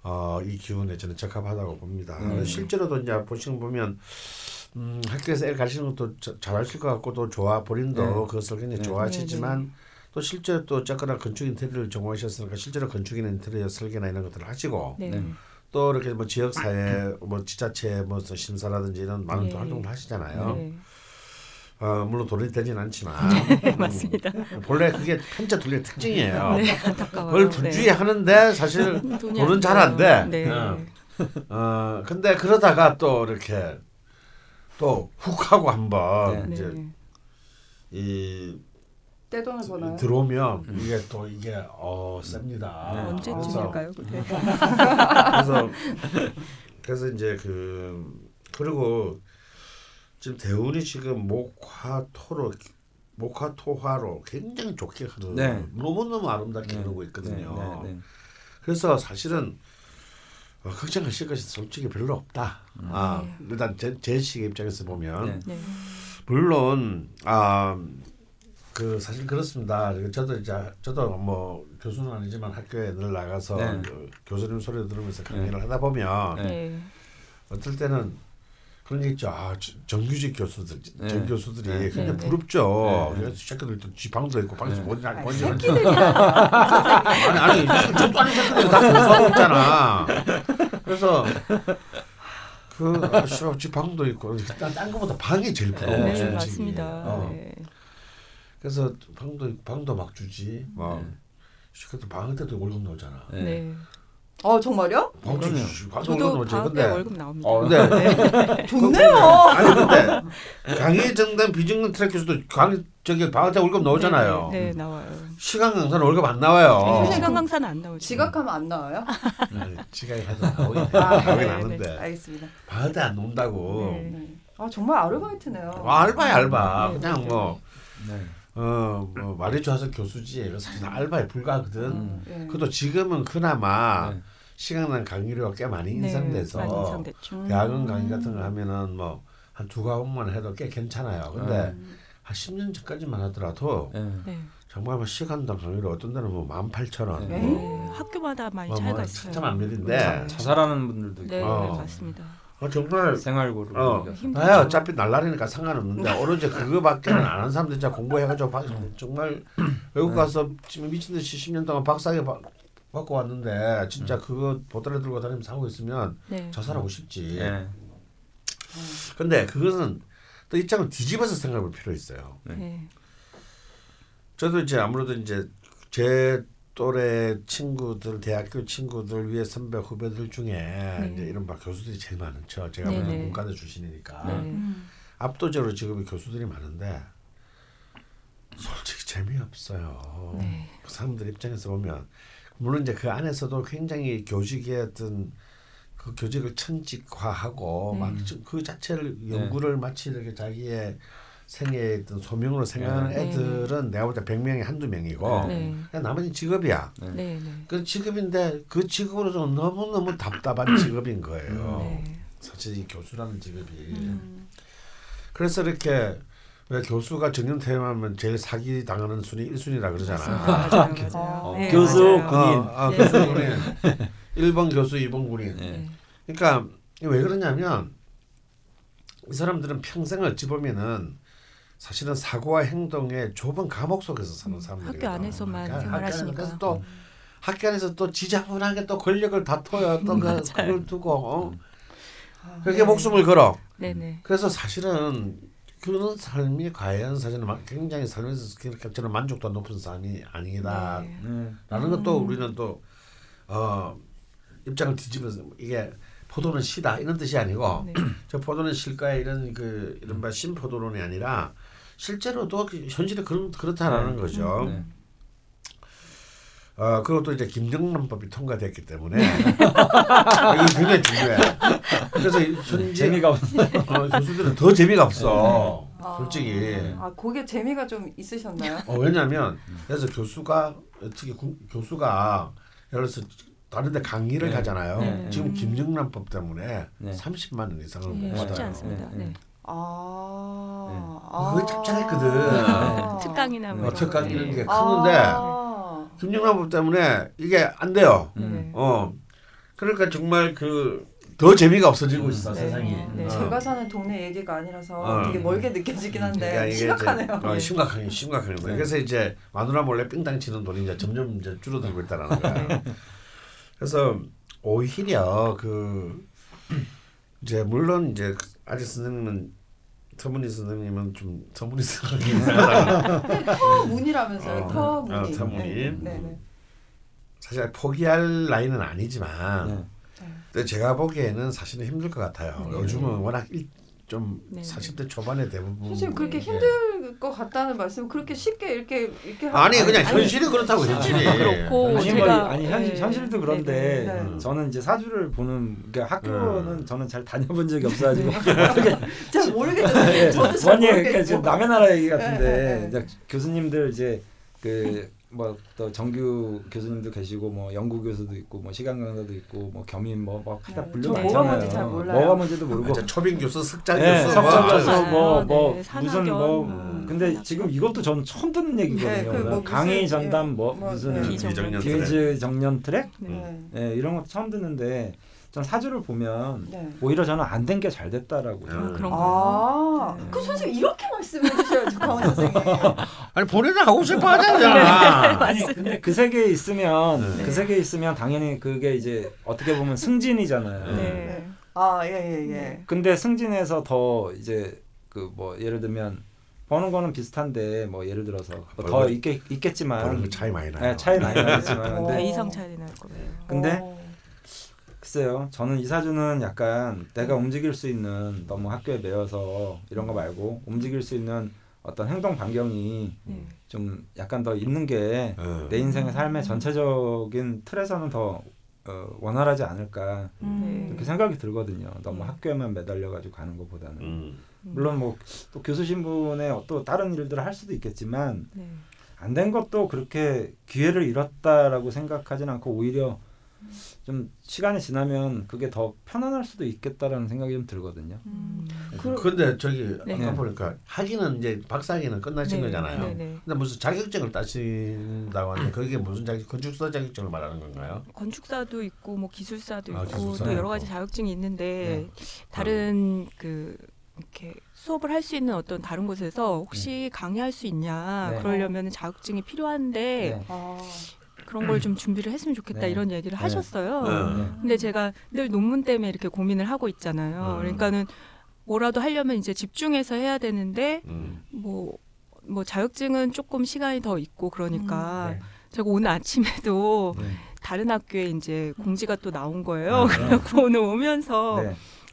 어, 이 기운에 저는 적합하다고 봅니다. 음. 실제로도 이제 보시면 보면 음, 학교에서 애 가르치는 것도 저, 잘하실 것 같고 또 좋아 본인도 네. 그것을 굉장히 네. 좋아하시지만 네, 네. 또 실제로 또 어쨌거나 건축 인테리어를 전공하셨으니까 실제로 건축인 인테리어 설계나 이런 것들을 하시고 네. 네. 또 이렇게 뭐 지역사회 뭐 지자체 뭐 심사라든지 이런 많은 활동을 하시잖아요. 어, 물론 돈이 되진 않지만 네, 맞습니다. 본래 그게 편차 둘의 특징이에요. 네, 안타까워요. 그걸 분주히 네. 하는데 사실 돈은 잘 안 돼. 네. 어. 어 근데 그러다가 또 이렇게 또 훅 하고 한번 네. 이제 네. 이 떼돈을 버나요? 들어오면 음. 이게 또 이게 어 셉니다. 네. 언제쯤일까요? 그래서 그래서 이제 그 그리고 지금 대운이 지금 목화토로 목화토화로 굉장히 좋게 흐르 네. 너무 너무 아름답게 네. 흐르고 있거든요. 네, 네, 네. 그래서 사실은 어, 걱정하실 것이 솔직히 별로 없다. 음. 아 일단 제, 제시 입장에서 보면 물론 아. 그 사실 그렇습니다. 저도 이제 저도 뭐 교수는 아니지만 학교에 늘 나가서 네. 그 교수님 소리 들으면서 강의를 네. 하다 보면 네. 어떨 때는 있죠. 아, 정규직 교수들, 네. 전 교수들이 네. 굉장히 네. 부럽죠. 네. 새끼들도 지 방도 있고 방에서 뭔지 네. 뭔지 아니 아니 저도 아닌 새끼들 다 교수하고 있잖아. 그래서 그 아, 지 방도 있고 딴, 딴 거보다 방이 제일 부러워. 네, 솔직히. 맞습니다. 어. 네. 그래서 방도 방도 막 주지. 막 시켜도 방학 때도 월급 나오잖아. 네. 네. 어 정말요? 방도 저도 방학 때 월급 나옵니다. 어, 근데 네. 좋네요. 아니 근데 강의 정단 비정규 트랙 교수도 강의 저기 방학 때 월급 나오잖아요. 네, 네, 네 나와요. 시간 강사는 월급 안 나와요. 네, 시간 강사는 안 나오죠. 지각하면 안 나와요? 네, 지각해도 나오긴 아, 나오긴 네, 하는데. 알겠습니다. 방학 때안 논다고. 아 정말 아르바이트네요. 아, 알바야 알바. 그냥 뭐. 어, 뭐 말이 좋아서 교수지. 사실 알바에 불과하거든. 음. 네. 그것도 지금은 그나마 네. 시간당 강의료가 꽤 많이 네, 인상돼서 네, 대학원 강의 같은 거 하면은 뭐 한 두 과목만 해도 꽤 괜찮아요. 근데 음. 한 10년 전까지만 하더라도 네. 네. 정말 뭐 시간당 강의료 어떤 데는 뭐 18,000원. 네. 뭐 학교마다 많이 뭐, 차이가 뭐 있어요. 참 안밀인데 자살하는 분들도 있고. 네, 어. 맞습니다. 어, 정말 생활고를 어, 아 어차피 날라리니까 상관없는데 오로지 그거밖에는 안 한 사람들 진짜 공부해가지고 박, 정말 외국 가서 지금 미친 듯이 10년 동안 박사학위 받고 왔는데 진짜 음. 그거 보따리 들고 다니면서 하고 있으면 네. 자살하고 싶지. 네. 근데 그것은 또 입장을 뒤집어서 생각할 필요 있어요. 네. 저도 이제 아무래도 이제 제 또래 친구들 대학교 친구들 위에 선배 후배들 중에 네. 이제 이런 막 교수들이 제일 많죠. 제가 네, 네. 문과대 출신이니까 네. 압도적으로 지금 교수들이 많은데 솔직히 재미없어요. 네. 그 사람들 입장에서 보면 물론 이제 그 안에서도 굉장히 교직의 어떤 그 교직을 천직화하고 네. 막그 자체를 연구를 마치 이렇게 자기의 생애의 어떤 소명으로 생각하는 네. 애들은 내가 볼때 백명에 한두 명이고 네. 나머지 직업이야. 네. 네. 네. 그 직업인데 그 직업으로서 너무너무 답답한 직업인 거예요. 네. 사실 이 교수라는 직업이. 음. 그래서 이렇게 왜 교수가 정년 퇴임하면 제일 사기 당하는 순위 1순위라 그러잖아. 맞아요, 맞아요. 어, 네, 교수 맞아요. 군인. 교수 군인. 1번 교수, 2번 군인. 그러니까 왜 그러냐면 이 사람들은 평생을 어찌 보면은 사실은 사고와 행동의 좁은 감옥 속에서 사는 음, 사람들 학교 안에서만 그러니까 생활하시니까 그래서 또 음. 학교 안에서 또 지저분하게 또 권력을 다퉈요 또 그, 그걸 두고 어? 아, 그렇게 네. 목숨을 걸어 네네. 그래서 사실은 그런 삶이 과연 사실은 굉장히 삶에서 그렇게 저는 만족도 높은 삶이 아니다 네. 네. 라는 것도 음. 우리는 또 어, 입장을 뒤집어서 이게 포도는 시다 이런 뜻이 아니고 네. 저 포도는 실까 이런 그 이른바 신포도론이 아니라 실제로도 그 현실에 그런 그렇다라는 네. 거죠. 네. 어, 그리고 또 이제 김정남법이 통과됐기 때문에 네. 이게 굉장히 중요해. 그래서 현재 재미가 없어. 어, 교수들은 더 재미가 없어. 네. 솔직히. 아, 그게 재미가 좀 있으셨나요? 어, 왜냐하면 그래서 교수가 특히 교수가 예를 들어서 다른데 강의를 네. 가잖아요. 네. 지금 김정남법 때문에 네. 30만 원 이상을 못 받아요. 쉽지 않습니다. 네. 아, 네. 아. 그거 짭짤했거든. 아. 특강이나 뭐. 어, 특강 이런 게 크는데 아. 김영란법 때문에 이게 안 돼요. 네. 어, 그러니까 정말 그 더 재미가 없어지고 음. 있어 네. 세상이. 네. 어. 제가 사는 동네 얘기가 아니라서 어. 되게 멀게 느껴지긴 한데 그러니까 심각하네요. 어, 심각하긴 심각하긴 네. 그래서 이제 마누라 몰래 삥땅 치는 돈이 이제 점점 이제 줄어들고 있다라는 거야. 그래서 오히려 그 이제 물론 이제 아직 선생님은 터무니 선생님은 좀 터무니 선생님 터문이라면서요. 어, 터무니. 어, 터무니. 네, 네, 네. 사실 포기할 나이는 아니지만 네. 근데 제가 보기에는 사실은 힘들 것 같아요. 네. 요즘은 워낙 일, 좀 네. 40대 초반에 대부분 선생님 그렇게 네. 힘들 것 같다는 말씀 그렇게 쉽게 이렇게 이렇게 아니 그냥 현실이 아니, 그렇다고 현실이 그렇고 아니, 제가 아니 현실, 네. 현실도 그런데 네. 네. 저는 이제 사주를 보는 그러니까 학교는 저는 잘 다녀본 적이 없어가지고 어떻게 잘 모르겠어요. 저도 잘 모르겠고 그러니까 남의 나라 얘기 같은데 교수님들 이제 그 뭐또 정규 교수님도 계시고 뭐 연구 교수도 있고 뭐 시간 강사도 있고 뭐 겸임 뭐뭐 하다 네. 불려 많잖아요. 뭐가 뭔지 잘 몰라요. 뭐가 뭔지도 모르고 아, 초빙 교수, 석장 네, 교수, 석장 교수 뭐뭐 뭐, 네, 무슨 뭐 음. 근데 지금 이것도 전 처음 듣는 얘기거든요. 네, 그뭐 강의 전담 뭐, 뭐 무슨 비정년 정년 트랙 네. 네, 이런 것도 처음 듣는데 전 사주를 보면 네. 오히려 저는 안 된 게 잘 됐다라고. 아, 그런 아, 네. 그 선생님 이렇게 말씀해 주셔야죠, 강원 선생님. 아니 본인은 하고 싶어 하잖아. 네, 아니 근데 그 세계에 있으면 네. 그 세계에 있으면 당연히 그게 이제 어떻게 보면 승진이잖아요. 네. 아, 예, 예, 예. 근데 승진에서 더 이제 그 뭐 예를 들면 버는 거는 비슷한데 뭐 예를 들어서 뭐더 있겠, 있겠지만 차이 많이 나요. 네, 차이 많이 나겠지만 근데 이상 차이 날 거예요. 근데 오. 글쎄요. 저는 이사주는 약간 내가 움직일 수 있는 너무 학교에 매여서 이런 거 말고 움직일 수 있는 어떤 행동 반경이 네. 좀 약간 더 있는 게내 네. 인생의 삶의 전체적인 틀에서는 더 어, 원활하지 않을까 음. 이렇게 생각이 들거든요. 너무 네. 학교에만 매달려 가지고 가는 것보다는 음. 물론 뭐 또 교수 신분에 또 다른 일들을 할 수도 있겠지만 네. 안된 것도 그렇게 기회를 잃었다라고 생각하진 않고 오히려 좀 시간이 지나면 그게 더 편안할 수도 있겠다라는 생각이 좀 들거든요. 음. 그런데 저기 네. 아까 보니까 학위는 이제 박사학위는 끝나신 네. 거잖아요. 네, 네. 근데 무슨 자격증을 따신다고 하는데 그게 무슨 자격 건축사 자격증을 말하는 건가요? 건축사도 있고 뭐 기술사도 아, 있고 기술사 또 여러 가지 자격증이 있는데 네. 다른 음. 그 이렇게 수업을 할 수 있는 어떤 다른 곳에서 혹시 음. 강의할 수 있냐 네. 그러려면 자격증이 필요한데 아. 그런 걸 좀 준비를 했으면 좋겠다 네. 이런 얘기를 네. 하셨어요. 네. 근데 제가 늘 논문 때문에 이렇게 고민을 하고 있잖아요. 음. 그러니까는 뭐라도 하려면 이제 집중해서 해야 되는데 음. 뭐, 뭐 자격증은 조금 시간이 더 있고 그러니까 음. 네. 제가 오늘 아침에도 네. 다른 학교에 이제 공지가 또 나온 거예요. 네. 그래갖고 오늘 오면서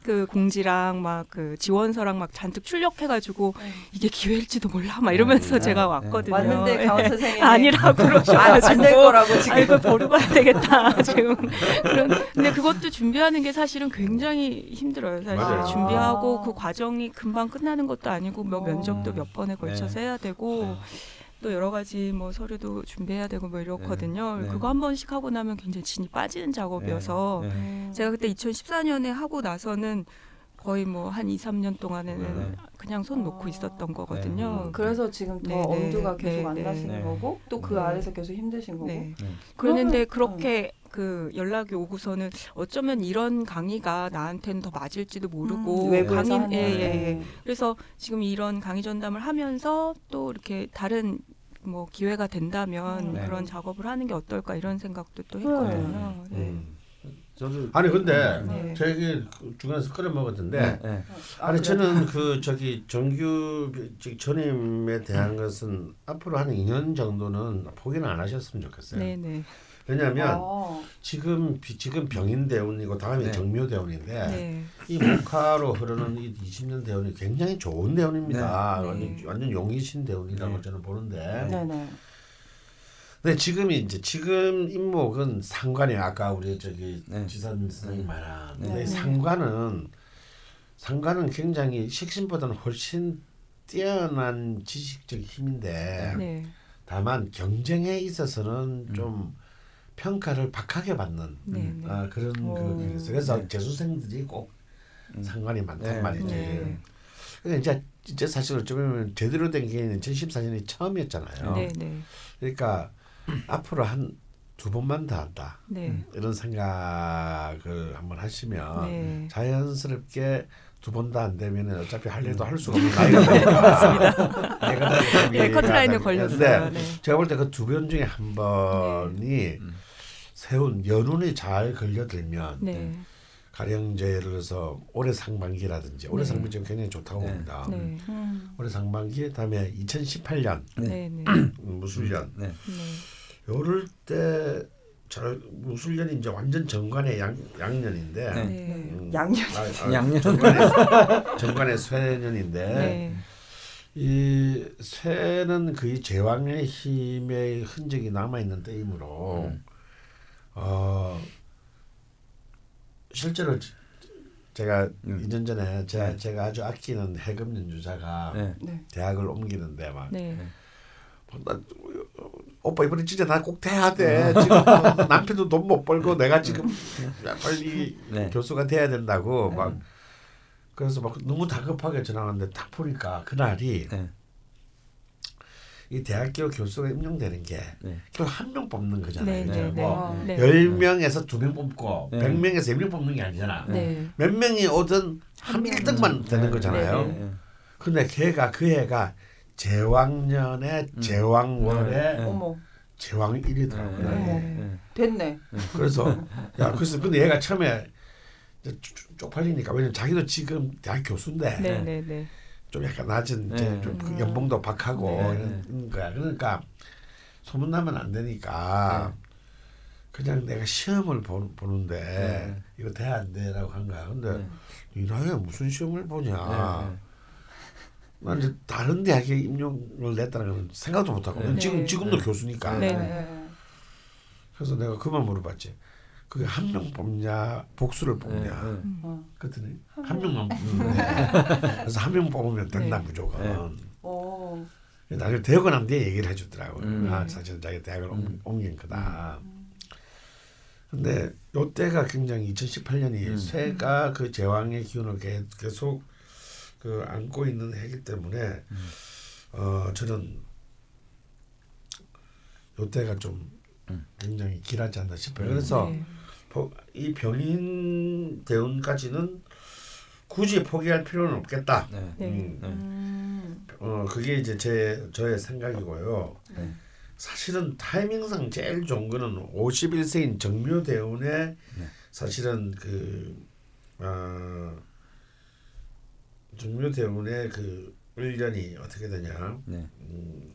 그 공지랑 막 그 지원서랑 막 잔뜩 출력해가지고 네. 이게 기회일지도 몰라 막 이러면서 네. 제가 네. 왔거든요. 왔는데 강원 네. 선생님 아니라고 그러셔가지고 안될 거라고 지금 이걸 버리고 가야 되겠다 지금 그런 근데 그것도 준비하는 게 사실은 굉장히 힘들어요. 사실 맞아요. 준비하고 그 과정이 금방 끝나는 것도 아니고 뭐 면접도 몇 번에 걸쳐서 해야 되고. 또 여러 가지 뭐 서류도 준비해야 되고 뭐 이렇거든요. 네. 그거 한 번씩 하고 나면 굉장히 진이 빠지는 작업이어서 네. 네. 제가 그때 2014년에 하고 나서는 거의 뭐 한 2, 3년 동안에는 네. 그냥 손 놓고 아. 있었던 거거든요. 네. 그래서 지금 더 네, 엄두가 계속 안 나시는 거고 또 그 안에서 계속 힘드신 거고. 그런데 그렇게 어. 그 연락이 오고서는 어쩌면 이런 강의가 나한테는 더 맞을지도 모르고 음, 강의 예, 예, 예. 그래서 지금 이런 강의 전담을 하면서 또 이렇게 다른 뭐 기회가 된다면 네. 그런 작업을 하는 게 어떨까 이런 생각도 또 했거든요. 네. 음. 저도 아니 근데 네. 저기 중간에서 끓여 먹었는데 네, 네. 아니 저는 그 저기 정규 전임에 대한 것은 앞으로 한 2년 정도는 포기는 안 하셨으면 좋겠어요. 네, 네. 왜냐하면 아. 지금 지금 병인 대운이고 다음에 네. 정묘 대운인데 네. 이 목화로 흐르는 이 20년 대운이 굉장히 좋은 대운입니다. 네. 완전 완전 용이신 대운이라고 네. 저는 보는데. 네, 네. 근데 지금이 이제 지금 임목은 상관이 아까 우리 저기 네. 지선 선생님 말한 네. 상관은 상관은 굉장히 식신보다는 훨씬 뛰어난 지식적 힘인데 다만 경쟁에 있어서는 음. 좀 평가를 박하게 받는 네, 네. 아, 그런 그 그래서 네. 재수생들이 꼭 음. 상관이 많단 네. 말이지. 네. 그러니까 이제 이제 사실 어쩌면 제대로 된 게임은 2014년이 처음이었잖아요. 네, 네. 그러니까 앞으로 한 두 번만 더 한다. 네. 이런 생각을 한번 하시면 네. 자연스럽게 두번더안 되면 어차피 할 일도 할 수가 없는 나이가 되니까. 내가 네, 커트라인에 걸렸어요. 네. 제가 볼 때 그 두 번 중에 한 번이 음. 세운 연운이 잘 걸려들면 네. 가령 이제 예를 들어서 올해 상반기라든지 올해 네. 상반기 굉장히 좋다고 네. 봅니다. 네. 음. 올해 상반기 다음에 2018년 네. 네. 무술년 네. 요럴 때 잘 무술년이 이제 완전 정관의 양, 양년인데 음, 양년 아, 아, 양년 정관의, 정관의 쇠년인데 이 쇠는 거의 제왕의 힘의 흔적이 남아 있는 때이므로 음. 어 실제로 제가 음. 2년 전에 제가, 네. 제가 아주 아끼는 해금 연주자가 네. 네. 대학을 옮기는데 막 네. 뭐 나, 오빠 이번에 진짜 나 꼭 돼야 돼. 음. 지금 남편도 돈 못 벌고 내가 지금 빨리 네. 교수가 돼야 된다고 네. 막 그래서 막 너무 다급하게 전화 왔는데 딱 보니까 그날이 네. 이 대학교 교수가 임용되는 게 네. 결국 한 명 뽑는 거잖아요. 네, 네, 뭐 네. 열 명에서 두 명 뽑고 네. 백 명에서 일명 뽑는 게 아니잖아. 네. 몇 명이 오든 한 1등만 되는 거잖아요. 근데 걔가 그 애가 제왕년에 음. 제왕월에 제왕 1위더라고요. 됐네. 그래서 야 그래서 근데 얘가 처음에 쪽팔리니까 왜냐면 자기도 지금 대학 교수인데 네, 네, 네. 좀 약간 낮은 네. 좀그 연봉도 박하고 네, 이런 거야. 그러니까 소문 나면 안 되니까 그냥 내가 시험을 보, 보는데 이거 돼야 안 돼라고 한 거야. 근데 이 나이에 무슨 시험을 보냐. 난 이제 다른 대학에 임용을 냈다는 건 생각도 못 하고 지금 지금도 교수니까. 그래서 내가 그만 물어봤지. 그게 한 명 뽑냐 복수를 뽑냐 네, 네. 어. 그랬더니 한 명만 뽑는데 그래서 한 명 뽑으면 된다 네. 무조건 네. 나중에 대학원 한 뒤에 얘기를 해주더라고요 음. 아 사실 자기 대학을 음. 옮긴 거다 음. 근데 요때가 굉장히 2018년이 음. 쇠가 그 제왕의 기운을 계속 그 안고 있는 해기 때문에 음. 어 저는 요때가 좀 음. 굉장히 길하지 않나 싶어요. 그래서 네. 이 병인 대운까지는 굳이 포기할 필요는 없겠다. 네. 네. 음. 네. 어 그게 이제 제 저의 생각이고요. 네. 사실은 타이밍상 제일 좋은 거는 51세인 정묘 대운의 네. 사실은 그 어, 정묘대운의 그 을년이 어떻게 되냐. 네. 음,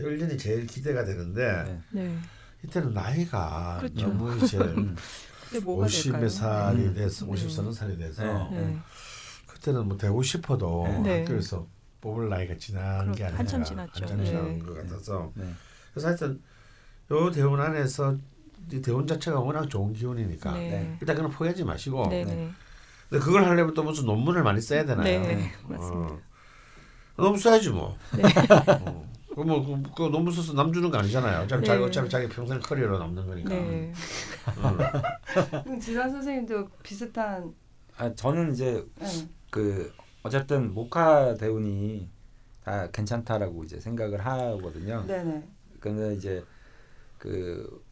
을년이 제일 기대가 되는데 네. 이때는 나이가 그렇죠. 너무 이제 오십몇 살이 음. 돼서 오십 서른 살이 돼서 네. 네. 그때는 뭐 되고 싶어도 네. 학교에서 뽑을 나이가 지난 게 아니라 한참 지났죠. 한참 지난 것 같아서 그래서 하여튼 요 대원 안에서 이 대원 자체가 워낙 좋은 기운이니까 일단 그냥 포기하지 마시고 근데 그걸 하려면 또 무슨 논문을 많이 써야 되나요? 네, 맞습니다. 어. 너무 써야지 뭐. 네. 어. 그뭐 그, 그 논문 써서 남 주는 거 아니잖아요. 어차피 네. 자기 어차피 자기 평생 커리어로 남는 거니까. 네. 음. 지산 선생님도 비슷한. 아 저는 이제 네. 그 어쨌든 모카 대운이 다 괜찮다라고 이제 생각을 하거든요. 네네. 근데 이제 그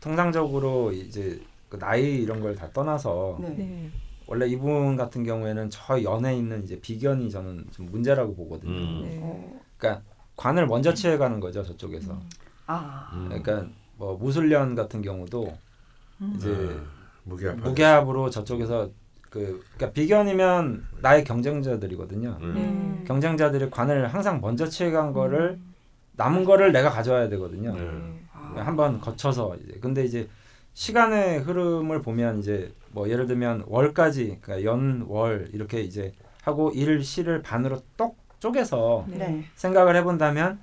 통상적으로 이제 그 나이 이런 걸 다 떠나서 네. 네. 원래 이분 같은 경우에는 저 연에 있는 이제 비견이 저는 좀 문제라고 보거든요. 음. 네. 그러니까 관을 먼저 취해가는 거죠 저쪽에서. 음. 아. 음. 그러니까 뭐 무술련 같은 경우도 음. 이제 아, 무게합 무게합으로 저쪽에서 그 그러니까 비견이면 나의 경쟁자들이거든요. 음. 네. 경쟁자들이 관을 항상 먼저 취해간 거를 음. 남은 거를 내가 가져와야 되거든요. 네. 아. 한번 거쳐서 이제 근데 이제 시간의 흐름을 보면 이제 뭐 예를 들면 월까지 그러니까 연월 이렇게 이제 하고 일 시를 반으로 똑 쪼개서 네. 생각을 해본다면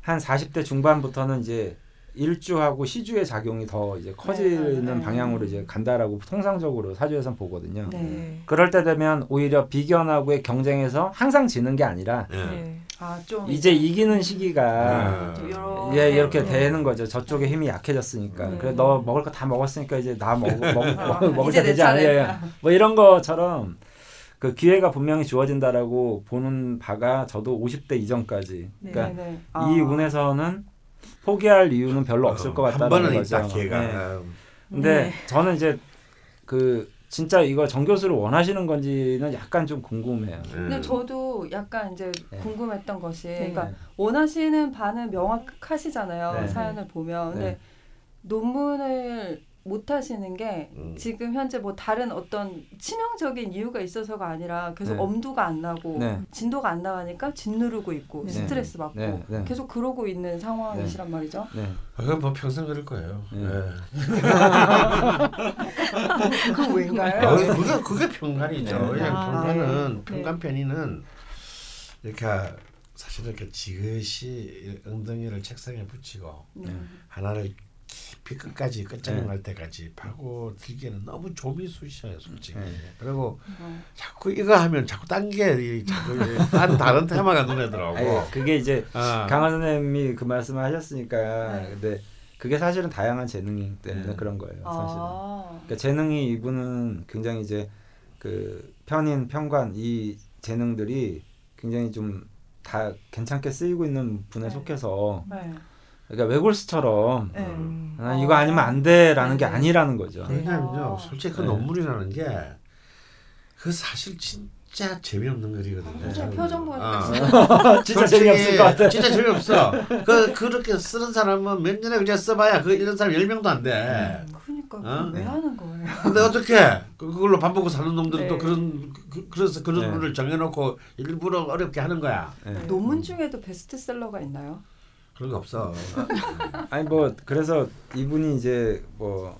한 40대 중반부터는 이제 일주하고 시주의 작용이 더 이제 커지는 네. 방향으로 이제 간다라고 통상적으로 사주에선 보거든요. 네. 그럴 때 되면 오히려 비견하고의 경쟁에서 항상 지는 게 아니라 네. 네. 아, 이제 이기는 시기가 네. 예 이렇게 되는 거죠. 저쪽에 힘이 약해졌으니까. 그래 너 먹을 거 다 먹었으니까 이제 나 먹, 먹, 아, 먹, 먹으셔야 되지 않아요. 뭐 이런 것처럼 그 기회가 분명히 주어진다라고 보는 바가 저도 50대 이전까지. 그러니까 네, 네. 아. 이 운에서는 포기할 이유는 별로 없을 어, 것 같다는 거죠. 있다, 기회가. 네. 근데 네. 저는 이제 그 진짜 이거 정 교수를 원하시는 건지는 약간 좀 궁금해요. 근데 저도 약간 이제 네. 궁금했던 것이 그러니까 원하시는 바는 명확하시잖아요. 사연을 보면. 근데 논문을 못 하시는 게 음. 지금 현재 뭐 다른 어떤 치명적인 이유가 있어서가 아니라 계속 네. 엄두가 안 나고 네. 진도가 안 나가니까 짓누르고 있고 네. 스트레스 받고 네. 네. 계속 그러고 있는 상황이시란 네. 말이죠. 네. 아, 그건 뭐 평생 그럴 거예요. 네. 그건 왜인가요? 어, 그게 그게 평간이죠. 그냥 아, 평간은 평간 편의는 이렇게 사실 이렇게 지그시 엉덩이를 책상에 붙이고 하나를 끝까지 끝장을 날 네. 때까지 파고 들기에는 너무 쑤셔요 솔직히 네. 그리고 어. 자꾸 이거 하면 자꾸 딴게 자꾸 딴 다른 테마가 눈에 들어오고 아니, 그게 이제 어. 강한 선생님이 그 말씀을 하셨으니까 네. 근데 그게 사실은 다양한 재능 때문에 네. 그런 거예요 사실은 아. 그러니까 재능이 이분은 굉장히 이제 그 편인 편관 이 재능들이 굉장히 좀 다 괜찮게 쓰이고 있는 분에 네. 속해서 네. 그러니까 외골수처럼 네. 음. 아, 이거 아니면 안 돼라는 게 네. 아니라는 거죠. 왜냐면요, 솔직히 그 네. 논문이라는 게 그 사실 진짜 재미없는 글이거든요. 아, 표정 보니까 어. 진짜 재미없을 것 같아. 진짜 재미없어. 그 그렇게 쓰는 사람은 몇 년에 그냥 써봐야 그 이런 사람 열 명도 안 돼. 그러니까 어? 왜 하는 거예요? 근데 어떻게 그, 그걸로 밥 먹고 사는 놈들은 네. 또 그런 그, 래서 그런 네. 를 정해놓고 일부러 어렵게 하는 거야. 네. 논문 중에도 베스트셀러가 있나요? 그런 거 없어. 아니 뭐 그래서 이분이 이제 뭐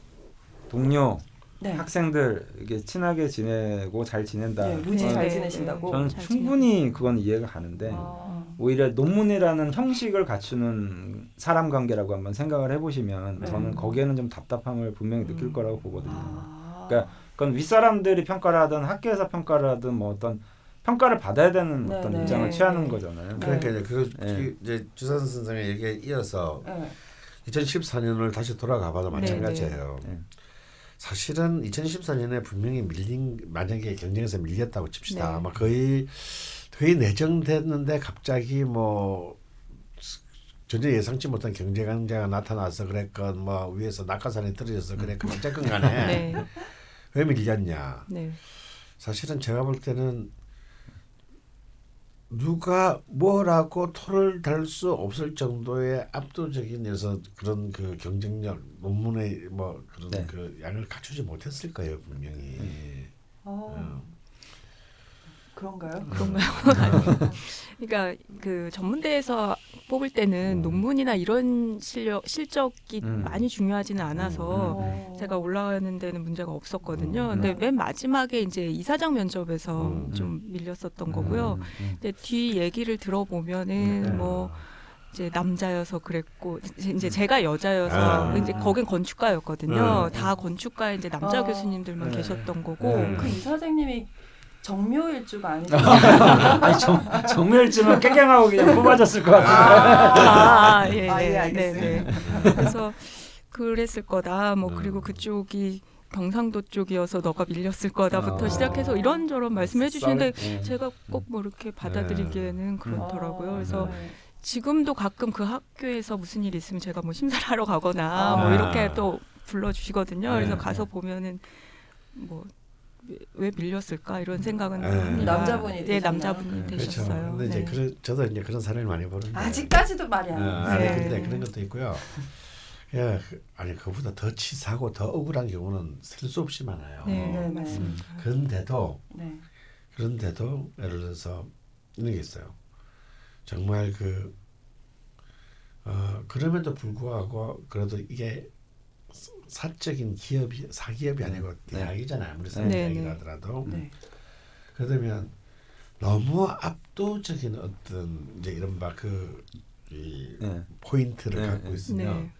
동료 네. 학생들 이게 친하게 지내고 잘 지낸다. 네, 무지 잘 지내신다고. 저는 충분히 그건 이해가 가는데 아. 오히려 논문이라는 형식을 갖추는 사람 관계라고 한번 생각을 해보시면 네. 저는 거기에는 좀 답답함을 분명히 느낄 음. 거라고 보거든요. 아. 그러니까 그건 윗사람들이 평가를 하든 학교에서 평가를 하든 뭐 어떤 평가를 받아야 되는 네, 어떤 네. 입장을 취하는 거잖아요. 그러니까 이제 그 네. 이제 주산 선생의 얘기에 이어서 2014년을 다시 돌아가봐도 마찬가지예요. 사실은 2014년에 분명히 밀린 만약에 경쟁에서 밀렸다고 칩시다. 네. 아마 거의 거의 내정됐는데 갑자기 뭐 전혀 예상치 못한 경제 강자가 나타나서 그랬건 뭐 위에서 낙하산이 떨어져서 그랬건 어쨌건 간에 네. 왜 밀렸냐. 네. 사실은 제가 볼 때는 누가 뭐라고 토를 달 수 없을 정도의 압도적인 여서 그런 그 경쟁력 논문의 뭐 그런 네. 그 양을 갖추지 못했을 거예요 분명히. 음. 어. 그런가요? 그런가요? 그러니까 그 전문대에서 뽑을 때는 음. 논문이나 이런 실력 실적이 음. 많이 중요하지는 않아서 음. 음. 제가 올라가는 데는 문제가 없었거든요. 음. 근데 맨 마지막에 이제 이사장 면접에서 음. 좀 밀렸었던 거고요. 근데 뒤 얘기를 들어보면은 뭐 이제 남자여서 그랬고 이제 제가 여자여서 아. 이제 거긴 건축가였거든요. 다 건축가에 이제 남자 아. 교수님들만 네. 계셨던 거고 그 이사장님이 정묘일주가 아니죠. 아니 정, 정묘일주면 깨갱하고 그냥 뽑아졌을 것 같은데. 아, 아, 예, 아, 예, 네, 네. 그래서 그랬을 거다. 뭐 음. 그리고 그쪽이 경상도 쪽이어서 너가 밀렸을 거다부터 아. 시작해서 이런저런 말씀해 주시는데 네. 제가 꼭 뭐 이렇게 받아들이기에는 네. 그렇더라고요. 아, 그래서 네. 지금도 가끔 그 학교에서 무슨 일 있으면 제가 뭐 심사를 하러 가거나 아. 뭐 이렇게 또 불러주시거든요. 그래서 네. 가서 보면은 뭐 왜 밀렸을까 이런 생각은 네. 남자분이 네 남자분이 네. 되셨어요. 그렇죠. 근데 이제 그런 저도 이제 그런 사례를 많이 보는데 아직까지도 말이야. 네. 아니 네. 근데 그런 것도 있고요. 예, 아니 그보다 더 치사고 더 억울한 경우는 셀 수 없이 많아요. 네, 네 맞습니다. 그런데도 네. 그런데도 예를 들어서 이런 게 있어요. 정말 그 어, 그럼에도 불구하고 그래도 이게 사적인 기업이 사기업이 아니고 네. 대학이잖아요. 아무리 사대학이라 네, 하더라도 네. 그러면 너무 압도적인 어떤 이제 이른바 그이 포인트를 갖고 있으면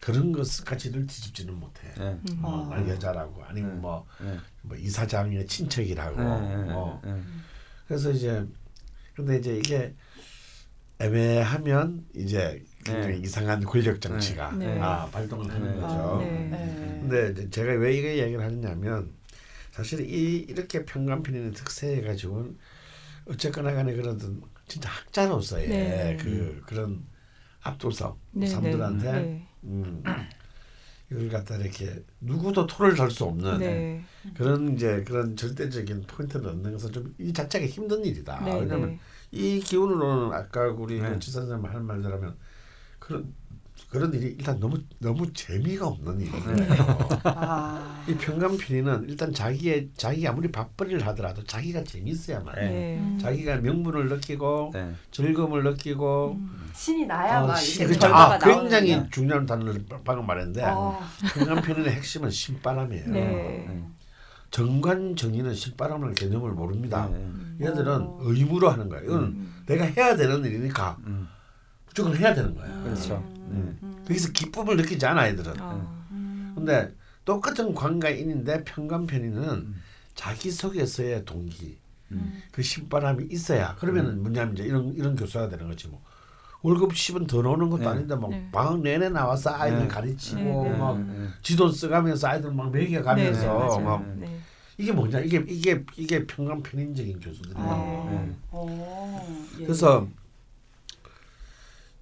그런 것까지를 뒤집지는 못해. 네. 뭐 아. 여자라고 아니면 네. 뭐, 네. 뭐 이사장의 친척이라고. 뭐. 그래서 이제 근데 이제 이게 애매하면 이제 굉장히 네. 이상한 권력 정치가 네. 네. 아, 발동을 하는 네. 거죠. 아, 네. 근데 제가 왜 이거 얘기를 하느냐면 사실 이 이렇게 평간편의 특세해 가지고는 어쨌거나 간에 그런 진짜 학자로서의 네. 그 그런 압도성 사람들한테 음, 이걸 갖다 이렇게 누구도 토를 달 수 없는 그런 이제 그런 절대적인 포인트를 얻는 것은 좀 이 자체가 힘든 일이다. 왜냐하면 이 기운으로는 아까 우리 네. 지사 선생님 할 말대로면 그런 그런 일이 일단 너무 너무 재미가 없는 일이에요. 아. 이 평강편의는 일단 자기의 자기 아무리 밥벌이를 하더라도 자기가 재밌어야만 네. 음. 자기가 명분을 느끼고 네. 즐거움을 느끼고 음. 신이 나야만 어, 신, 그렇죠. 아, 굉장히 중요한 단어를 방금 말했는데 어. 평강편의의 핵심은 신바람이에요. 네. 정관 정의는 신바람을 개념을 모릅니다. 네. 얘들은 오. 의무로 하는 거예요. 이건 음. 내가 해야 되는 일이니까 음. 무조건 해야 되는 거예요. 그렇죠. 음. 음. 거기서 기쁨을 느끼지 않아 애들은. 어. 근데 똑같은 관가인인데 평간편의는 음. 자기 속에서의 동기, 음. 그 신바람이 있어야 그러면은 음. 뭐냐면 이제 이런 이런 교수가 되는 거지 뭐. 월급 10은 더 넣는 것도 네. 아닌데 막방 네. 내내 나와서 아이들 네. 가르치고 네. 네. 막 네. 지도 써가면서 아이들 막 먹여가면서 막 이게 뭐냐 이게 이게 이게 평강 편인적인 교수들이에요. 아. 어. 예. 그래서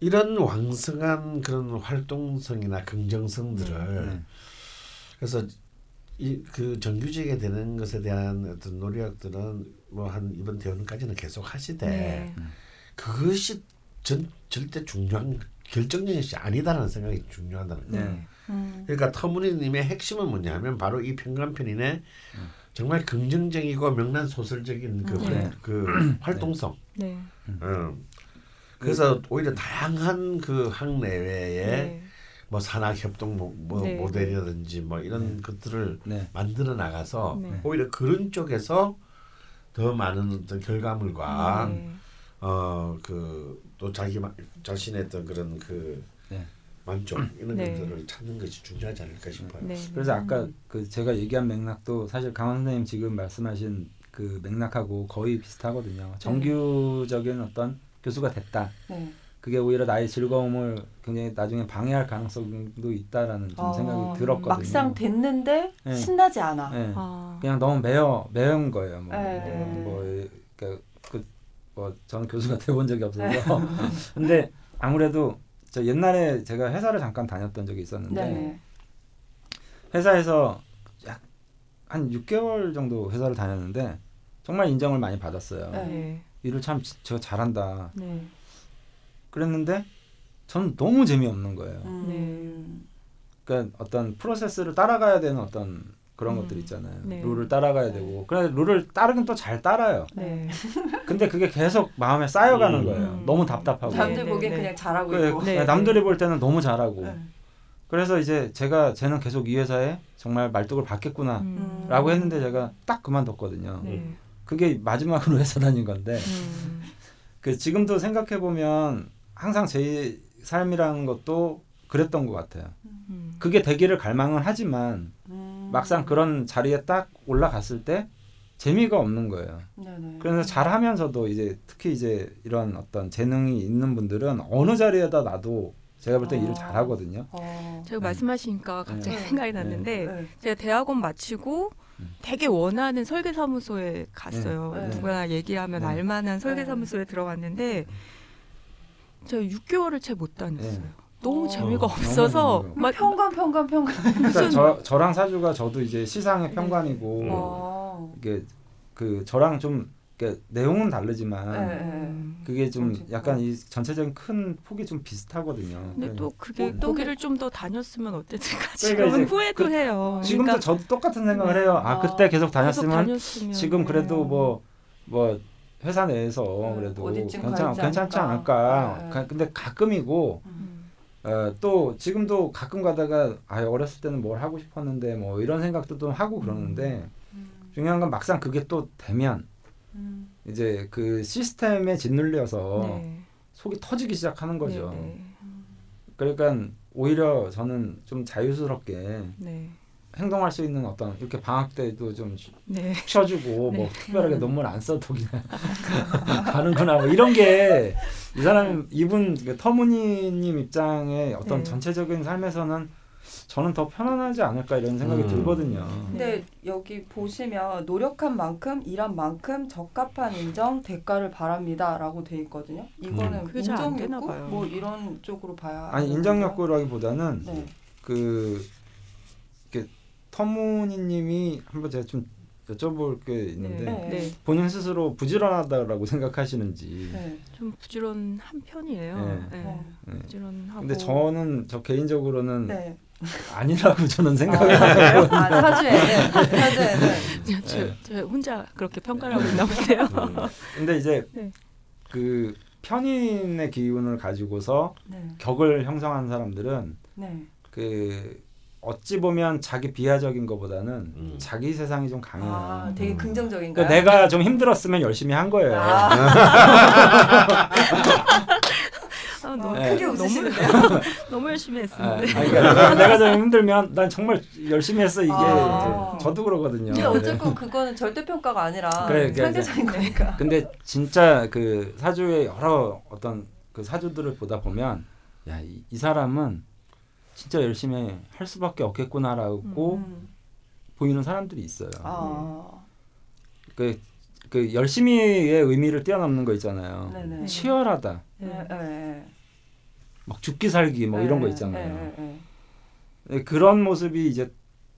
이런 왕성한 그런 활동성이나 긍정성들을 네. 그래서 이 그 정규직에 되는 것에 대한 어떤 노력들은 뭐 한 이번 대원까지는 계속 하시되 네. 그것이 전 절대 중요한 결정적인 것이 아니다라는 생각이 중요하다는 거예요. 네. 음. 그러니까 터무니님의 핵심은 뭐냐면 바로 이 평간편인의 음. 정말 긍정적이고 명란 소설적인 그, 네. 그 활동성. 네. 음. 그래서 오히려 다양한 그 학내외에 네. 뭐 산학 협동 뭐, 뭐 네. 모델이라든지 뭐 이런 네. 것들을 네. 만들어 나가서 네. 오히려 그런 쪽에서 더 많은 어떤 결과물과 어 그 또 자기 자신의 어떤 그런 그 만족 이런 것들을 찾는 것이 중요하지 않을까 싶어요. 그래서 아까 그 제가 얘기한 맥락도 사실 강원 선생님 지금 말씀하신 그 맥락하고 거의 비슷하거든요. 정규적인 어떤 교수가 됐다. 네. 그게 오히려 나의 즐거움을 굉장히 나중에 방해할 가능성도 있다라는 좀 아, 생각이 들었거든요. 막상 됐는데 네. 신나지 않아. 네. 아. 그냥 너무 매여 매운 거예요. 뭐, 네. 뭐, 뭐 그러니까 그, 뭐 저는 교수가 돼본 적이 없어서. 네. 근데 아무래도 저 옛날에 제가 회사를 잠깐 다녔던 적이 있었는데 네. 회사에서 약 한 6개월 정도 회사를 다녔는데 정말 인정을 많이 받았어요. 네. 일을 참 제가 잘한다. 네. 그랬는데 저는 너무 재미없는 거예요. 음. 네. 그러니까 어떤 프로세스를 따라가야 되는 어떤 그런 음. 것들 있잖아요. 네. 룰을 따라가야 되고 그래 룰을 따르긴 또 잘 따라요. 네. 근데 그게 계속 마음에 쌓여가는 음. 거예요. 너무 답답하고. 남들 보기엔 네, 네. 그냥 잘하고 그래, 있고. 네. 남들이 볼 때는 너무 잘하고. 그래서 이제 제가 쟤는 계속 이 회사에 정말 말뚝을 받겠구나라고 음. 했는데 제가 딱 그만뒀거든요. 그게 마지막으로 회사 다닌 건데 음. 그 지금도 생각해 보면 항상 제 삶이라는 것도 그랬던 것 같아요. 음. 그게 되기를 갈망은 하지만 음. 막상 그런 자리에 딱 올라갔을 때 재미가 없는 거예요. 네네. 그래서 잘하면서도 이제 특히 이제 이런 어떤 재능이 있는 분들은 어느 자리에다 놔도 제가 볼때 어. 일을 잘하거든요. 어. 제가 네. 말씀하시니까 갑자기 네. 생각이 났는데 네. 제가 대학원 마치고 되게 원하는 설계사무소에 갔어요. 네. 누구나 얘기하면 네. 알만한 설계사무소에 들어갔는데 제가 6개월을 채 못 다녔어요. 네. 너무 어, 재미가 없어서 막 평관 평관 평관. 그러니까 저 저랑 사주가 저도 이제 시상의 네. 평관이고 어. 이게 그 저랑 좀 그러니까 내용은 다르지만 네, 네. 그게 좀 그렇죠. 약간 이 전체적인 큰 폭이 좀 비슷하거든요. 근데 네. 또 그게 뭐, 거기를 좀 더 다녔으면 어땠을까 그러니까 지금은 후회도 그, 해요. 지금도 그러니까, 저도 똑같은 생각을 해요. 아, 아 그때 계속 다녔으면, 계속 다녔으면 지금 그래도 뭐뭐 뭐 회사 내에서 네, 그래도 괜찮 괜찮지 않을까. 네. 근데 가끔이고 음. 어, 또 지금도 가끔 가다가 아 어렸을 때는 뭘 하고 싶었는데 뭐 이런 생각도 좀 하고 그러는데 음. 중요한 건 막상 그게 또 되면 음. 이제 그 시스템에 짓눌려서 네. 속이 터지기 시작하는 거죠. 네, 네. 그러니까 오히려 저는 좀 자유스럽게 네. 행동할 수 있는 어떤 이렇게 방학 때도 좀 네. 쉬어주고 뭐 네. 특별하게 논문 안 써도 그냥 가는구나 뭐 이런 게 이 사람 이분 그 터무니님 입장의 어떤 전체적인 삶에서는 저는 더 편안하지 않을까 이런 생각이 음. 들거든요. 근데 여기 보시면 노력한 만큼 일한 만큼 적합한 인정 대가를 바랍니다라고 돼 있거든요. 이거는 음. 인정 욕구 뭐 이런 쪽으로 봐야 아니 인정 욕구라기보다는 네. 그 터무니님이 한번 제가 좀 여쭤볼 게 있는데 네. 네. 본인 스스로 부지런하다라고 생각하시는지 네. 좀 부지런한 편이에요. 네. 네. 네. 부지런하고 근데 저는 저 개인적으로는 네. 아니라고 저는 생각해요. 아, 아, 사주에는 사주에는 저, 저 혼자 그렇게 평가를 하고 있나 보세요. 음. 근데 이제 그 편인의 기운을 가지고서 격을 형성한 사람들은 그 어찌 보면 자기 비하적인 것보다는 음. 자기 세상이 좀 강해요. 아, 되게 음. 긍정적인가? 그러니까 내가 좀 힘들었으면 열심히 한 거예요. 아. 아, 너무 네. 크게 웃으시는데요. 너무 열심히 했습니다. 아, 그러니까 내가 좀 힘들면 난 정말 열심히 했어 이게 아. 저도 그러거든요. 근데 어쨌든 그거는 절대 평가가 아니라 그래, 상대적인 거니까. 근데 진짜 그 사주의 여러 어떤 그 사주들을 보다 보면 야이 이 사람은 진짜 열심히 할 수밖에 없겠구나라고 음. 보이는 사람들이 있어요. 아. 그, 그 열심히의 의미를 뛰어넘는 거 있잖아요. 네네. 치열하다. 네. 네. 막 죽기 살기 뭐 네. 이런 거 있잖아요. 네, 네. 그런 모습이 이제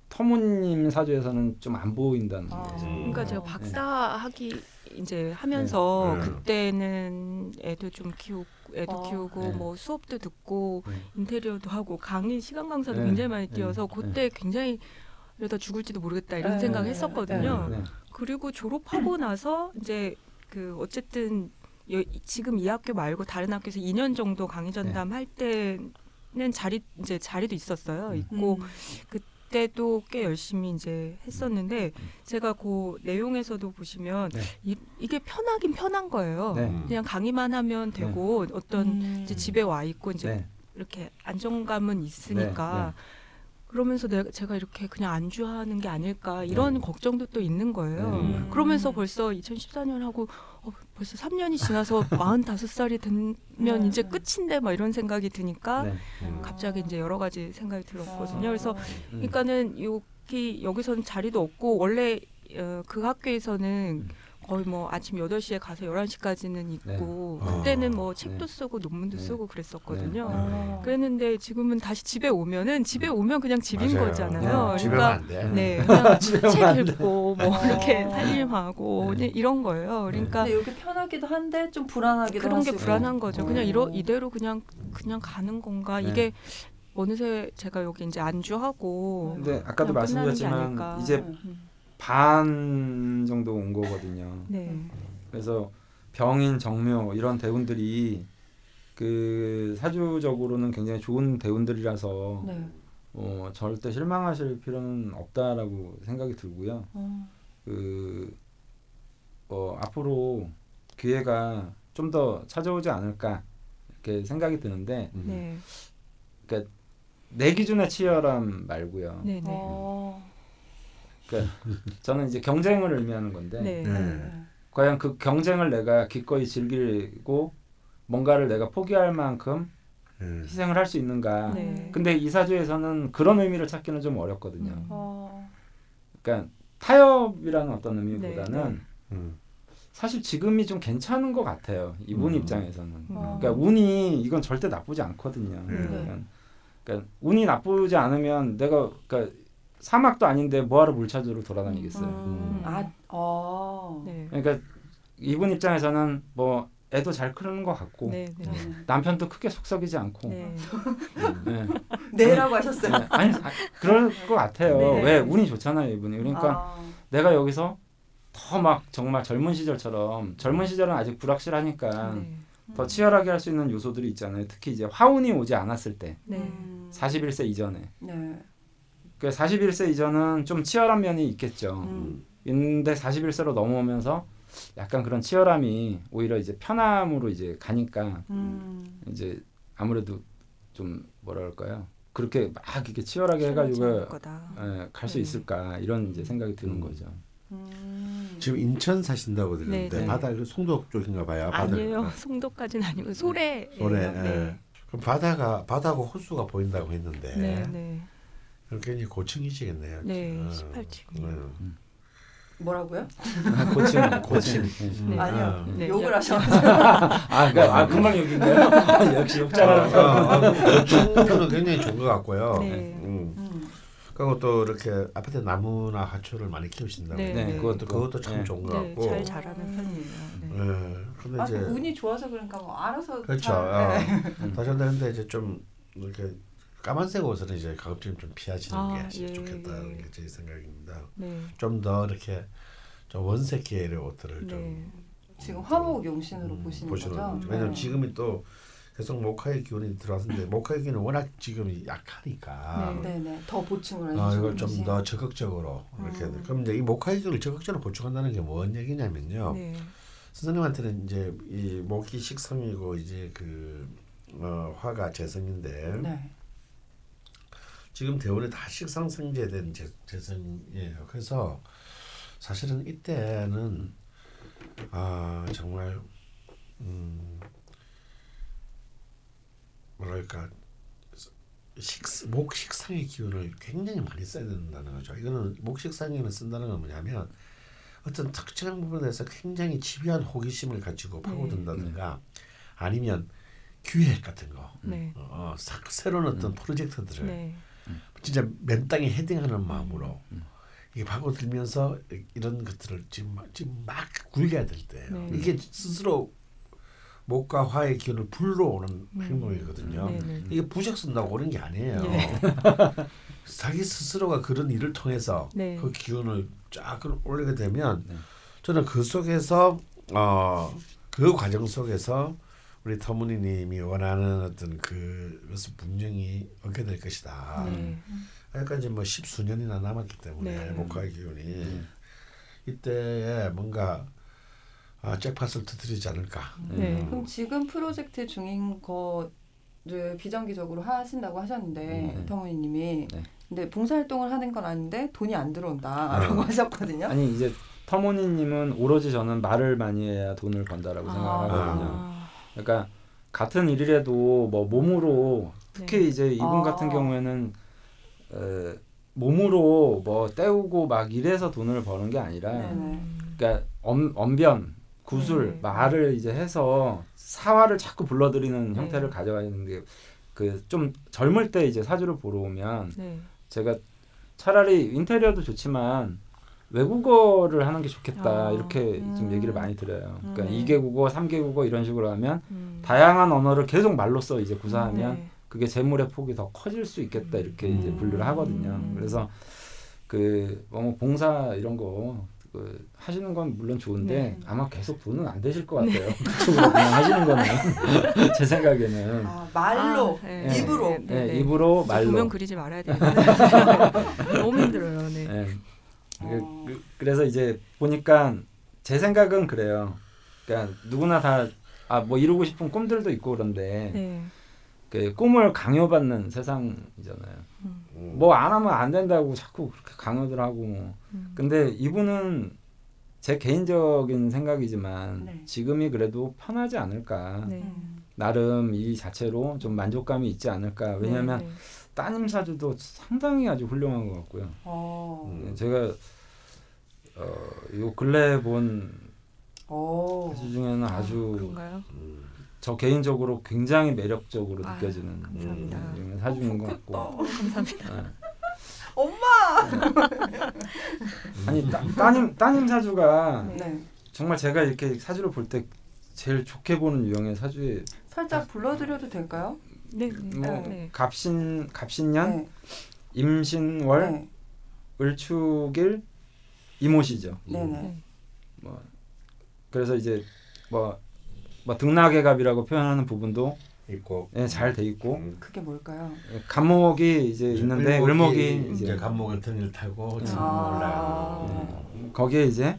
터무님 사주에서는 좀 안 보인다는 아. 거죠. 그러니까 제가 박사 하기 이제 하면서 그때는 애도 좀 키우고 애도 어. 키우고 네. 뭐 수업도 듣고 네. 인테리어도 하고 강의 시간 강사도 네. 굉장히 많이 뛰어서 네. 그때 굉장히 이러다 죽을지도 모르겠다 이런 네. 생각 했었거든요. 네. 그리고 졸업하고 나서 이제 그 어쨌든 여, 지금 이 학교 말고 다른 학교에서 2년 정도 강의 전담 할 때는 자리 이제 자리도 있었어요. 음. 있고 음. 그 때도 꽤 열심히 이제 했었는데 제가 그 내용에서도 보시면 네. 이, 이게 편하긴 편한 거예요. 네. 그냥 강의만 하면 되고 네. 어떤 음. 이제 집에 와 있고 이제 네. 이렇게 안정감은 있으니까 네. 네. 그러면서 내가 제가 이렇게 그냥 안주하는 게 아닐까 이런 네. 걱정도 또 있는 거예요. 음. 그러면서 벌써 2014년 하고 어, 벌써 3년이 지나서 45살이 되면 네. 이제 끝인데 막 이런 생각이 드니까 네. 음. 갑자기 이제 여러 가지 생각이 들었거든요. 그래서 음. 그러니까는 여기 여기서는 자리도 없고 원래 어, 그 학교에서는 음. 거의 뭐 아침 8시에 가서 11시까지는 있고 네. 그때는 뭐 아, 책도 네. 쓰고 논문도 네. 쓰고 그랬었거든요. 네. 네. 그랬는데 지금은 다시 집에 오면은 집에 오면 그냥 집인 맞아요. 거잖아요. 그러니까 네, 그냥 책 읽고 뭐 이렇게 살림하고 이런 거예요. 그러니까 여기 편하기도 한데 좀 불안하기도 그런 하시고. 게 불안한 거죠. 그냥 어. 이러 이대로 그냥 그냥 가는 건가? 이게 어느새 제가 여기 이제 안주하고 근데 아까도 말씀드렸지만 이제 음. 반 정도 온 거거든요. 네. 그래서 병인, 정묘 이런 대운들이 그 사주적으로는 굉장히 좋은 대운들이라서 네. 어, 절대 실망하실 필요는 없다라고 생각이 들고요. 어. 그 어, 앞으로 기회가 좀 더 찾아오지 않을까 이렇게 생각이 드는데, 음. 네. 그러니까 내 기준의 치열함 말고요. 네, 네. 어. 그러니까 저는 이제 경쟁을 의미하는 건데 네. 네. 과연 그 경쟁을 내가 기꺼이 즐기고 뭔가를 내가 포기할 만큼 음. 희생을 할 수 있는가. 네. 근데 이 사주에서는 그런 의미를 찾기는 좀 어렵거든요. 음. 어. 그러니까 타협이라는 어떤 의미보다는 네, 네. 음. 사실 지금이 좀 괜찮은 것 같아요. 이분 음. 입장에서는. 어. 그러니까 운이 이건 절대 나쁘지 않거든요. 그러니까, 그러니까 운이 나쁘지 않으면 내가 그러니까 사막도 아닌데 뭐하러 물 찾으러 돌아다니겠어요. 음. 음. 아, 어. 네. 그러니까 이분 입장에서는 뭐 애도 잘 크는 것 같고 네, 네. 남편도 크게 속썩이지 않고 네. 네. 네라고 하셨어요. 네. 아니 아, 그럴 것 같아요. 네. 왜 운이 좋잖아요 이분이. 그러니까 아. 내가 여기서 더 막 정말 젊은 시절처럼 젊은 시절은 아직 불확실하니까 네. 더 치열하게 할 수 있는 요소들이 있잖아요. 특히 이제 화운이 오지 않았을 때, 네. 41세 이전에. 네. 그 41세 이전은 좀 치열한 면이 있겠죠. 음. 근데 41세로 넘어오면서 약간 그런 치열함이 오히려 이제 편함으로 이제 가니까 음. 이제 아무래도 좀 뭐라 그럴까요? 그렇게 막 이렇게 치열하게 해가지고 예, 갈수 네. 있을까 이런 이제 생각이 드는 음. 거죠. 음. 지금 인천 사신다고 들었는데 네, 네. 바다 송도 쪽인가 봐요. 아니에요. 바다. 송도까지는 아니고 소래. 소래. 예. 네. 그럼 바다가 바다고 호수가 보인다고 했는데. 네, 네. 굉장히 고층이시겠네요. 네, 어. 18층. 음. 뭐라고요? 고층, 고층. 네. 아니요, 아, 네. 욕을 하셔. 아, 그, 아 금방 욕인데요. 역시 욕 잘하는 아, 아, 고층은 굉장히 좋은 것 같고요. 네. 음. 음. 그리고 또 이렇게 아파트 나무나 하초를 많이 키우신다고. 네, 네. 그것도 그것도 참 네. 좋은 것 같고. 잘 자라는 편이에요. 네. 근데 아, 이제 운이 좋아서 그런가 뭐 알아서. 그렇죠. 잘, 네. 다시 한데 이제 좀 이렇게 까만색 옷은 이제 가급적 좀 피하시는 아, 게 예, 좋겠다는 예. 게제 생각입니다. 네. 좀더 이렇게 좀 원색 계열의 옷들을 네. 좀 지금 화목 용신으로 음, 보시는, 보시는 거죠. 왜냐면 네. 지금이 또 계속 목화의 기운이 들어왔는데 목화의 기운은 워낙 지금 약하니까 네, 네, 네. 더 보충을 아, 이걸 좀 더 적극적으로 이렇게 음. 그럼 이제 이 목화의 기운을 적극적으로 보충한다는 게 뭔 얘기냐면요. 네. 선생님한테는 이제 이 목이 식성이고 이제 그 어, 화가 재성인데 네. 지금 대원이 다 식상성제된 재성이에요. 그래서 사실은 이때는 아 정말 음 뭐랄까 식, 목식상의 기운을 굉장히 많이 써야 된다는 거죠. 이거는 목식상에는 쓴다는 건 뭐냐면 어떤 특정한 부분에서 굉장히 집요한 호기심을 가지고 파고든다든가 네. 아니면 기획 같은 거, 네. 어, 새로운 어떤 음. 프로젝트들을 네. 진짜 맨 땅에 헤딩하는 마음으로 음. 이게 파고들면서 이런 것들을 지금 지금 막 굴려야 될 때예요. 네. 이게 스스로 목과 화의 기운을 불러오는 음. 행동이거든요. 네, 네. 이게 부적 쓴다고 오는 게 아니에요. 네. 자기 스스로가 그런 일을 통해서 네. 그 기운을 쫙 올리게 되면 네. 저는 그 속에서 어, 그 과정 속에서 우리 터무니님이 원하는 어떤 그것을 분명히 얻게 될 것이다. 네. 여기까지 뭐 십수년이나 남았기 때문에 목화의 기운이 이때에 뭔가 아, 잭팟을 터뜨리지 않을까. 네. 음. 그럼 지금 프로젝트 중인 거를 비정기적으로 하신다고 하셨는데 음. 터무니님이 네. 근데 봉사활동을 하는 건 아닌데 돈이 안 들어온다라고 아. 하셨거든요. 아니 이제 터무니님은 오로지 저는 말을 많이 해야 돈을 번다라고 아. 생각하거든요. 아. 그러니까 같은 일이라도 뭐 몸으로 특히 네. 이제 이분 아. 같은 경우에는 에, 몸으로 뭐 때우고 막 이래서 돈을 버는 게 아니라 네네. 그러니까 엄, 언변 구술 네. 말을 이제 해서 사화를 자꾸 불러들이는 네. 형태를 가져가는 게 그 좀 젊을 때 이제 사주를 보러 오면 네. 제가 차라리 인테리어도 좋지만 외국어를 하는 게 좋겠다 아, 이렇게 음. 좀 얘기를 많이 드려요. 그러니까 음. 2개 국어, 3개 국어 이런 식으로 하면 음. 다양한 언어를 계속 말로써 이제 구사하면 네. 그게 재물의 폭이 더 커질 수 있겠다 이렇게 이제 분류를 하거든요. 음. 그래서 그뭐 봉사 이런 거 그 하시는 건 물론 좋은데 네. 아마 계속 돈은 안 되실 것 같아요. 네. 그쪽으로 그냥 하시는 거는 제 생각에는 아, 말로 아, 네. 입으로 네, 네, 네. 입으로 말로 도면 그리지 말아야 돼요. 너무 힘들어요. 네. 어. 그, 그래서 이제 보니까 제 생각은 그래요. 그러니까 누구나 다 아 뭐 이루고 싶은 꿈들도 있고 그런데 그 꿈을 강요받는 세상이잖아요. 음. 뭐안 하면 안 된다고 자꾸 그렇게 강요들 하고. 음. 근데 이분은 제 개인적인 생각이지만 네. 지금이 그래도 편하지 않을까. 네. 나름 이 자체로 좀 만족감이 있지 않을까. 왜냐하면 네, 네. 따님 사주도 상당히 아주 훌륭한 것 같고요. 어. 음, 제가 어, 요 근래 본 사주 중에는 아주 아, 저 개인적으로 굉장히 매력적으로 아, 느껴지는 감사합니다. 음, 사주인 것 같고. 어, 감사합니다. 네. 엄마. 아니 따, 따님 따님 사주가 네. 정말 제가 이렇게 사주를 볼 때 제일 좋게 보는 유형의 사주에 살짝 불러드려도 될까요? 네. 뭐 네. 갑신 갑신년, 네. 임신월, 네. 을축일, 이모시죠. 네네. 뭐 그래서 이제 뭐 뭐 등락의 갑이라고 표현하는 부분도 있고 예, 잘 돼 있고 음. 그게 뭘까요? 예, 간목이 이제 있는데 을목이, 이제 간목을 등을 타고 아. 예, 거기에 이제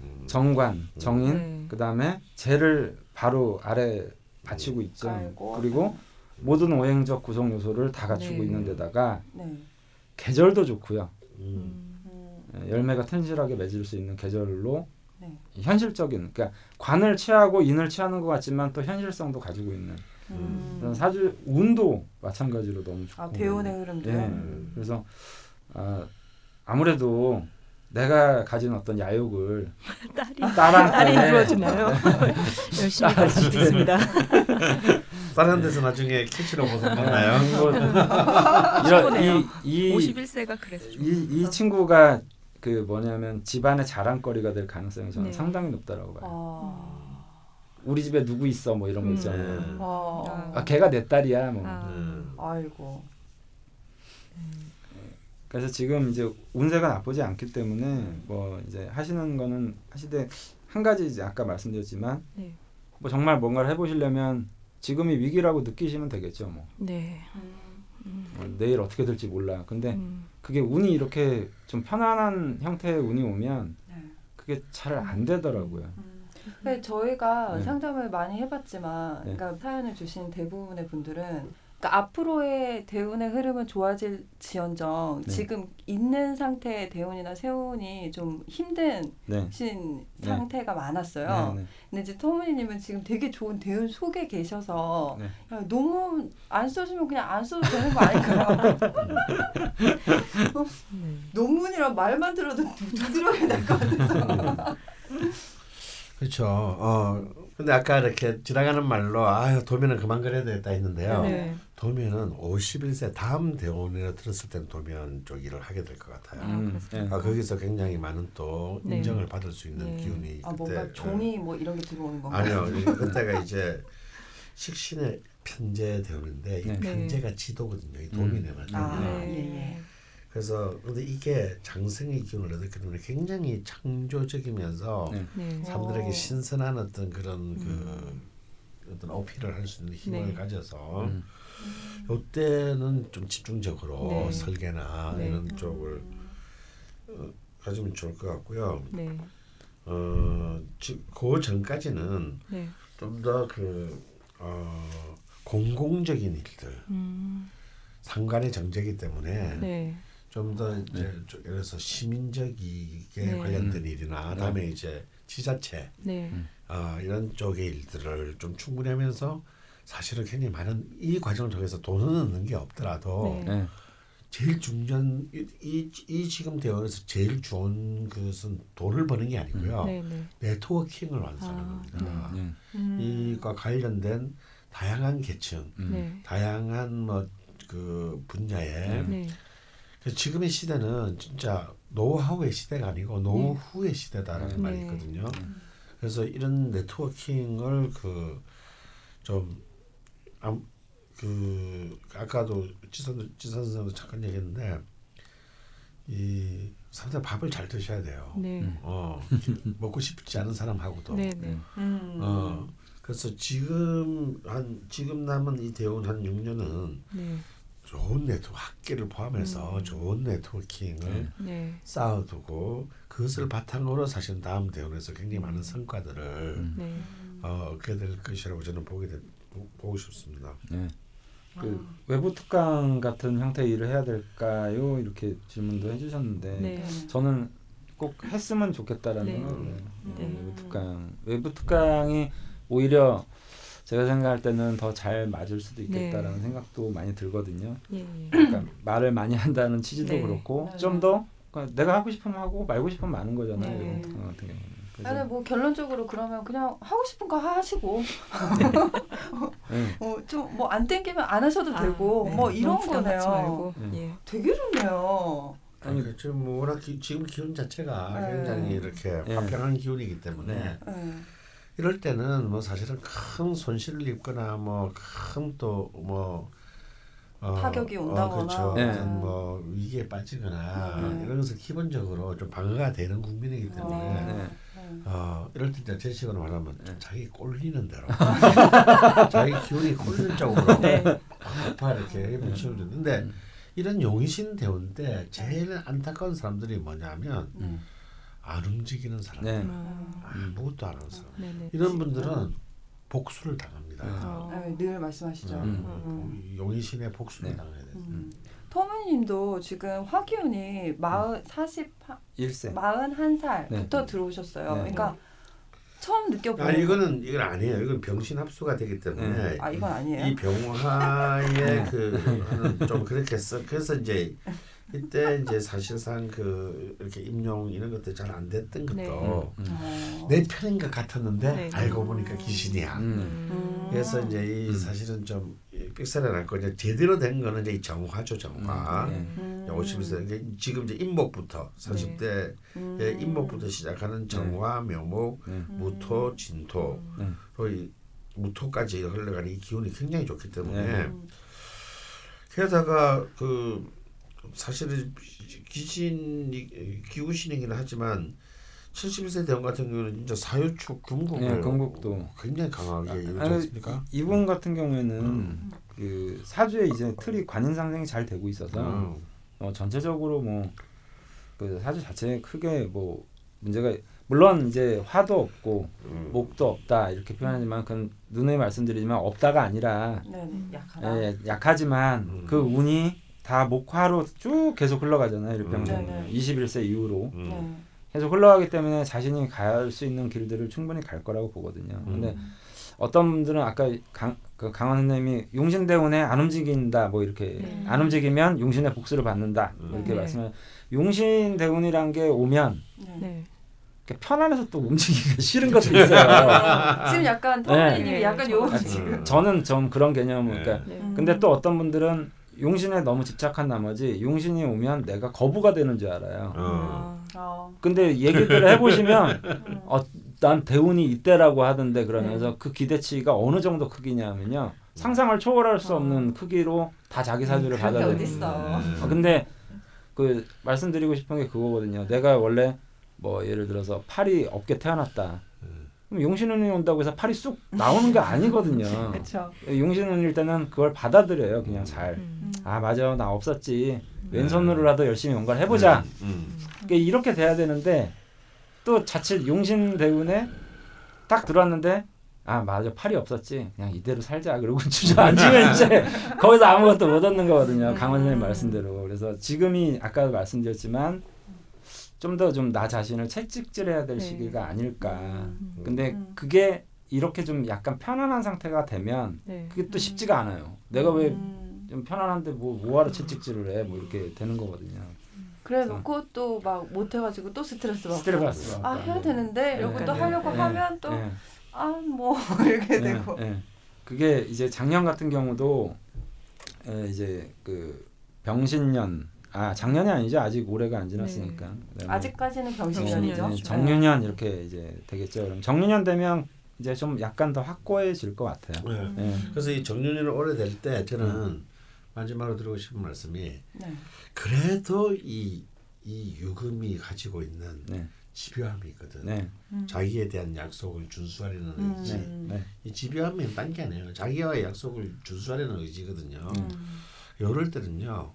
음. 정관, 음. 정인, 음. 그 다음에 재를 바로 아래 받치고 있죠. 깔고. 그리고 모든 오행적 구성 요소를 다 갖추고 네. 있는 데다가 네. 계절도 좋고요. 음. 예, 열매가 튼실하게 맺을 수 있는 계절로 네. 현실적인 그러니까 관을 취하고 인을 취하는 것 같지만 또 현실성도 가지고 있는 음. 그런 사주 운도 마찬가지로 너무 좋고 아, 대운의 흐름도 네. 그래서 아, 아무래도 내가 가진 어떤 야욕을 딸이 딸한테 딸이 이루어주나요? 열심히 가르치겠습니다. 다른 데서 나중에 캐치로 벗어나나요? 이런 이, 이 51세가 그래서 이, 이 친구가 그 뭐냐면 집안의 자랑거리가 될 가능성이 저는 네. 상당히 높다라고 봐요. 아... 우리 집에 누구 있어 뭐 이런 거 음. 있잖아요. 음. 아... 아 걔가 내 딸이야 뭐. 아... 음. 아이고. 그래서 지금 이제 운세가 나쁘지 않기 때문에 뭐 이제 하시는 거는 하시되 한 가지 이제 아까 말씀드렸지만 네. 뭐 정말 뭔가를 해보시려면 지금이 위기라고 느끼시면 되겠죠 뭐. 네. 음. 뭐 내일 어떻게 될지 몰라. 근데 음. 그게 운이 이렇게 좀 편안한 형태의 운이 오면 네. 그게 잘 안 되더라고요. 음. 음. 저희가 네. 상담을 많이 해봤지만, 네. 그러니까 사연을 주신 대부분의 분들은 그러니까 앞으로의 대운의 흐름은 좋아질 지언정 네. 지금 있는 상태의 대운이나 세운이 좀 힘든 네. 신 네. 상태가 많았어요. 네, 네. 근데 이제 터무니님은 지금 되게 좋은 대운 속에 계셔서 네. 야, 너무 안 써주면 그냥 안 써도 되는 거 아닌가? 어? 논문이란 말만 들어도 두드려야 될것 같아서. 그렇죠. 어 근데 아까 이렇게 지나가는 말로 아 도면은 그만 그려야 되겠다 했는데요. 네. 도면은 51세 다음 대원에 들었을 땐 도면 쪽 일을 하게 될 것 같아요. 음, 네. 아, 거기서 굉장히 많은 또 네. 인정을 받을 수 있는 네. 기운이 아, 그때 뭔가 종이 뭐 이런 게 들어오는 건가요? 아니요. 그때가 이제 식신의 편제 대원인데 이 네. 편제가 지도거든요. 이 도면에 음. 맞는. 아, 예, 예. 그래서 근데 이게 장생의 기운을 얻기 때문에 굉장히 창조적이면서 네. 네. 사람들에게 신선한 어떤 그런 음. 그 어떤 어필을 할 수 있는 힘을 네. 가져서 음. 이때는 좀 집중적으로 네. 설계나 네. 이런 쪽을 어, 가지면 좋을 것 같고요. 네. 어, 그 전까지는 좀 더 그 어, 공공적인 일들, 음. 상관의 정제기 때문에 좀 더 이제 네. 예를 들어서 시민적이게 네. 관련된 일이나 네. 다음에 이제 지자체 네. 어, 이런 쪽의 일들을 좀 충분히 하면서 사실은 굉장히 많은 이 과정을 통해서 돈을 넣는 게 없더라도 네. 네. 제일 중요한 이, 이, 이 지금 대원에서 제일 좋은 것은 돈을 버는 게 아니고요 음. 네트워킹을 완성하는 아, 겁니다. 음. 이과 관련된 다양한 계층, 음. 다양한 뭐 그 분야에 지금의 시대는 진짜 노하우의 시대가 아니고 노후의 네. 시대다라는 네. 말이 있거든요. 네. 그래서 이런 네트워킹을 그좀 그 아까도 지선 지선 선생도 잠깐 얘기했는데 이 사람들 밥을 잘 드셔야 돼요. 네. 어 먹고 싶지 않은 사람하고도. 네, 네. 음. 어 그래서 지금 한 지금 남은 이 대원 한 6년은 네. 좋은 네트워크 학계를 포함해서 음. 좋은 네트워킹을 네. 네. 쌓아두고 그것을 바탕으로 사실 다음 대원에서 굉장히 많은 성과들을 음. 네. 어, 얻게 될 것이라고 저는 보게 되, 보고 싶습니다. 네. 그 아. 외부 특강 같은 형태의 일을 해야 될까요? 이렇게 질문도 해주셨는데 네. 저는 꼭 했으면 좋겠다라는 네. 생각을 네. 외부 특강 외부 특강이 오히려 제가 생각할 때는 더 잘 맞을 수도 있겠다라는 네. 생각도 많이 들거든요. 예, 예. 그러니까 말을 많이 한다는 취지도 네. 그렇고 좀 더 그러니까 내가 하고 싶으면 하고 말고 싶으면 마는 거잖아요. 네. 같은 경우는. 아니 뭐 결론적으로 그러면 그냥 하고 싶은 거 하시고 네. 어, 좀뭐 안 땡기면 안 하셔도 아, 되고 네. 뭐 이런 거네요. 네. 되게 좋네요. 아니 지금 뭐 워낙 기, 지금 기운 자체가 네. 굉장히 이렇게 화평한 기운이기 때문에 네. 이럴 때는 뭐 사실은 큰 손실을 입거나 뭐 큰 또뭐 어, 타격이 어, 온다거나 어, 그렇죠. 네. 뭐 위기에 빠지거나 네. 이런 것은 기본적으로 좀 방어가 되는 국민이기 때문에 네. 어, 이럴 때 제식으로 말하면 네. 자기 꼴리는 대로 자기 기운이 꼴리는 쪽으로 네. 이렇게 뭉치면 되는데 음. 이런 용신 대원 때 제일 안타까운 사람들이 뭐냐면 음. 안 움직이는 사람, 네. 아무것도 안 하는 사람. 네, 네. 이런 분들은 복수를 당합니다. 어. 네, 늘 말씀하시죠. 음. 음. 용의신의 복수를 네. 당해야 돼요. 음. 터무님도 지금 화기운이 마흔 사십 일세 마흔 한 살부터 네. 들어오셨어요. 그러니까 처음 느껴보는. 아 이거는 이건 아니에요. 이건 병신 합수가 되기 때문에. 아 이건 아니에요. 이 병화의 그좀 그렇게 써. 그래서 이제 이때 이제 사실상 그 이렇게 임용 이런 것들 잘안 됐던 것도 네. 음. 음. 내 편인 것 같았는데 네. 알고 보니까 귀신이야. 음. 음. 그래서 이제 이 음. 사실은 좀 삑사리 났고 이제 제대로 된 거는 이제 이 정화죠 정화. 음. 네. 51세 지금 이제 임목부터 40대 네. 임목부터 시작하는 정화, 묘목, 무토, 진토, 그 무토까지 흘러가는 이 기운이 굉장히 좋기 때문에. 게다가 그 사실은 귀신이 기우신이긴 하지만 71세 대원 같은 경우는 진짜 사유축 금국 네, 금국도 굉장히 강하게 이루어지 않습니까? 이분 같은 경우에는 음. 그 사주에 이제 틀이 관인 상생이 잘 되고 있어서 음. 어, 전체적으로 뭐 그 사주 자체에 크게 뭐 문제가 물론 이제 화도 없고 음. 목도 없다 이렇게 표현하지만 그건 눈에 말씀드리지만 없다가 아니라 네, 네 약하다. 예, 약하지만 음. 그 운이 다 목화로 쭉 계속 흘러가잖아요. 일평생 음. 21세 이후로 음. 네. 계속 흘러가기 때문에 자신이 갈 수 있는 길들을 충분히 갈 거라고 보거든요. 음. 근데 어떤 분들은 아까 강, 그 강원 선생님이 용신 대운에 안 움직인다 뭐 이렇게 네. 안 움직이면 용신의 복수를 받는다 음. 이렇게 네. 말씀을 용신 대운이란 게 오면 네. 편안해서 또 움직이기가 싫은 것도 있어요. 지금 약간 터미님 네. 약간 요 지금 저는 좀 그런 개념을 그러니까 근데 또 어떤 분들은 용신에 너무 집착한 나머지 용신이 오면 내가 거부가 되는 줄 알아요. 어. 어. 근데 얘기를 해보시면 음. 어, 난 대운이 이때라고 하던데 그러면서 네. 그 기대치가 어느 정도 크기냐면요. 상상을 초월할 수 없는 어. 크기로 다 자기 사주를 받아들이는. 어, 근데 그 말씀드리고 싶은 게 그거거든요. 내가 원래 뭐 예를 들어서 팔이 없게 태어났다. 그럼 용신운이 온다고 해서 팔이 쑥 나오는 게 아니거든요. 그렇죠. 용신운일 때는 그걸 받아들여요. 그냥 잘. 음. 아 맞아 나 없었지. 왼손으로라도 열심히 뭔가를 해보자. 음. 음. 그러니까 이렇게 돼야 되는데 또 자칫 용신 대운에 딱 들어왔는데 아 맞아 팔이 없었지 그냥 이대로 살자 그러고 주저앉으면 이제 거기서 아무것도 못 얻는 거거든요 강원 선생님 말씀대로 그래서 지금이 아까도 말씀드렸지만 좀 더 좀 나 자신을 채찍질해야 될 네. 시기가 아닐까. 음. 근데 음. 그게 이렇게 좀 약간 편안한 상태가 되면 네. 그게 또 쉽지가 음. 않아요. 내가 왜 좀 음. 편안한데 뭐 뭐하러 채찍질을 해? 뭐 이렇게 되는 거거든요. 그래 놓고 또 막 못해가지고 또 스트레스 받고 스트레스 아 해야 되는데 이러고 네. 또 하려고 네. 하면 또 아 뭐 이렇게 네. 되고 그게 이제 작년 같은 경우도 이제 그 병신년 아 작년이 아니죠 아직 올해가 안 지났으니까 네. 아직까지는 병신년이죠 네, 정유년 이렇게 이제 되겠죠 그럼 정유년 되면 이제 좀 약간 더 확고해질 것 같아요 네. 네. 그래서 이 정유년이 오래 될 때 저는 음. 마지막으로 드리고 싶은 말씀이 네. 그래도 이, 이 유금이 가지고 있는 네. 집요함이 있거든. 네. 음. 자기에 대한 약속을 준수하려는 음. 의지. 네. 이 집요함이 딴 게 아니에요. 자기와의 약속을 준수하려는 의지거든요. 음. 이럴 때는요.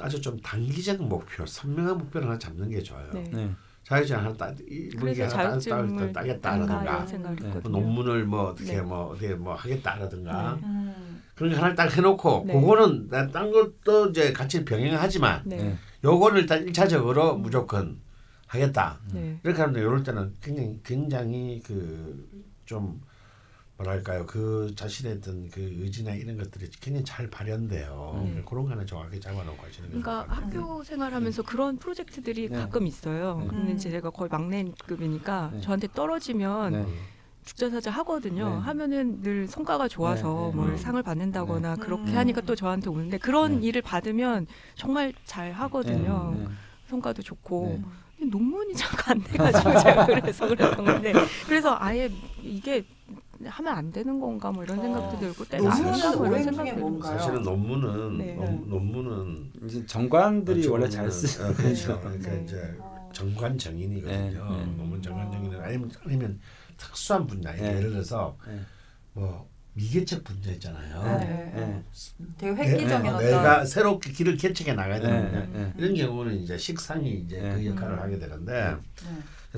아주 좀 단기적 목표, 선명한 목표를 하나 잡는 게 좋아요. 네. 네. 자격증 하나 따, 이게 하나 따, 따겠다라든가, 네. 뭐 논문을 뭐 어떻게 네. 뭐 어떻게 뭐 하겠다라든가 네. 음. 그런 게 하나를 딱 해놓고 네. 그거는 딴 것도 이제 같이 병행하지만 네. 요거는 일단 일차적으로 음. 무조건 하겠다. 이렇게 하면 이럴 때는 굉장히 굉장히 그 좀 뭐랄까요 그 자신의 어떤 그 의지나 이런 것들이 굉장히 잘 발현돼요. 음. 그런 거는 정확히 잡아놓고 하시는 거예요. 그러니까 학교 생활하면서 음. 그런 프로젝트들이 네. 가끔 있어요. 네. 근데 이제 제가 거의 막내급이니까 네. 저한테 떨어지면 네. 죽자사자 하거든요. 네. 하면은 늘 성과가 좋아서 뭘 상을 받는다거나 그렇게 하니까 또 저한테 오는데 그런 일을 받으면 정말 잘 하거든요. 성과도 좋고. 논문이 잘안 돼가지고 제가 그래서 그랬던 건데 그래서 아예 이게 하면 안 되는 건가 뭐 이런 생각도 어. 들고 때는 논문은 이런 생각이 뭔가요? 사실은 논문은 네. 논문은 이제 정관들이 원래 잘 쓰. 아, 그렇죠. 그러니까 네. 이제 정관 정인이거든요. 네. 네. 논문 정관 정인은 아니면 아니면 특수한 분야 네. 예를 들어서 네. 뭐 미개척 분야 있잖아요. 네. 되게 획기적인 어떤 내가 새롭게 길을 개척해 나가야 되는 이런 경우는 이제 식상이 이제 그 역할을 하게 되는데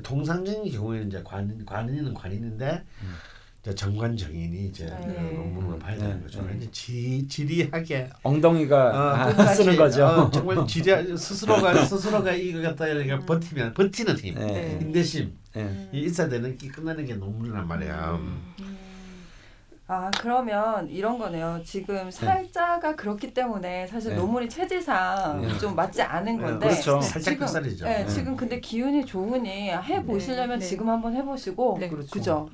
통상적인 경우에는 이제 관 관인은 관인인데 음. 정관 정인이 이제 네. 논문을 봐야 되는 네. 거죠. 네. 지, 지리하게 엉덩이가 어, 쓰는 거죠. 어, 정말 지리 스스로가 스스로가 이거 갖다 이렇게 음. 버티면 버티는 힘, 네. 인내심 이 있어야 되는 게 끝나는 게 논문이란 말이야. 음. 아 그러면 이런 거네요. 지금 네. 살자가 네. 그렇기 때문에 사실 네. 노물이 체질상 네. 좀 맞지 않은 네, 건데 그렇죠. 살짝 지금, 쌀이죠. 네, 지금 근데 기운이 좋으니 해 보시려면 지금 한번 해보시고 그렇죠. 그죠.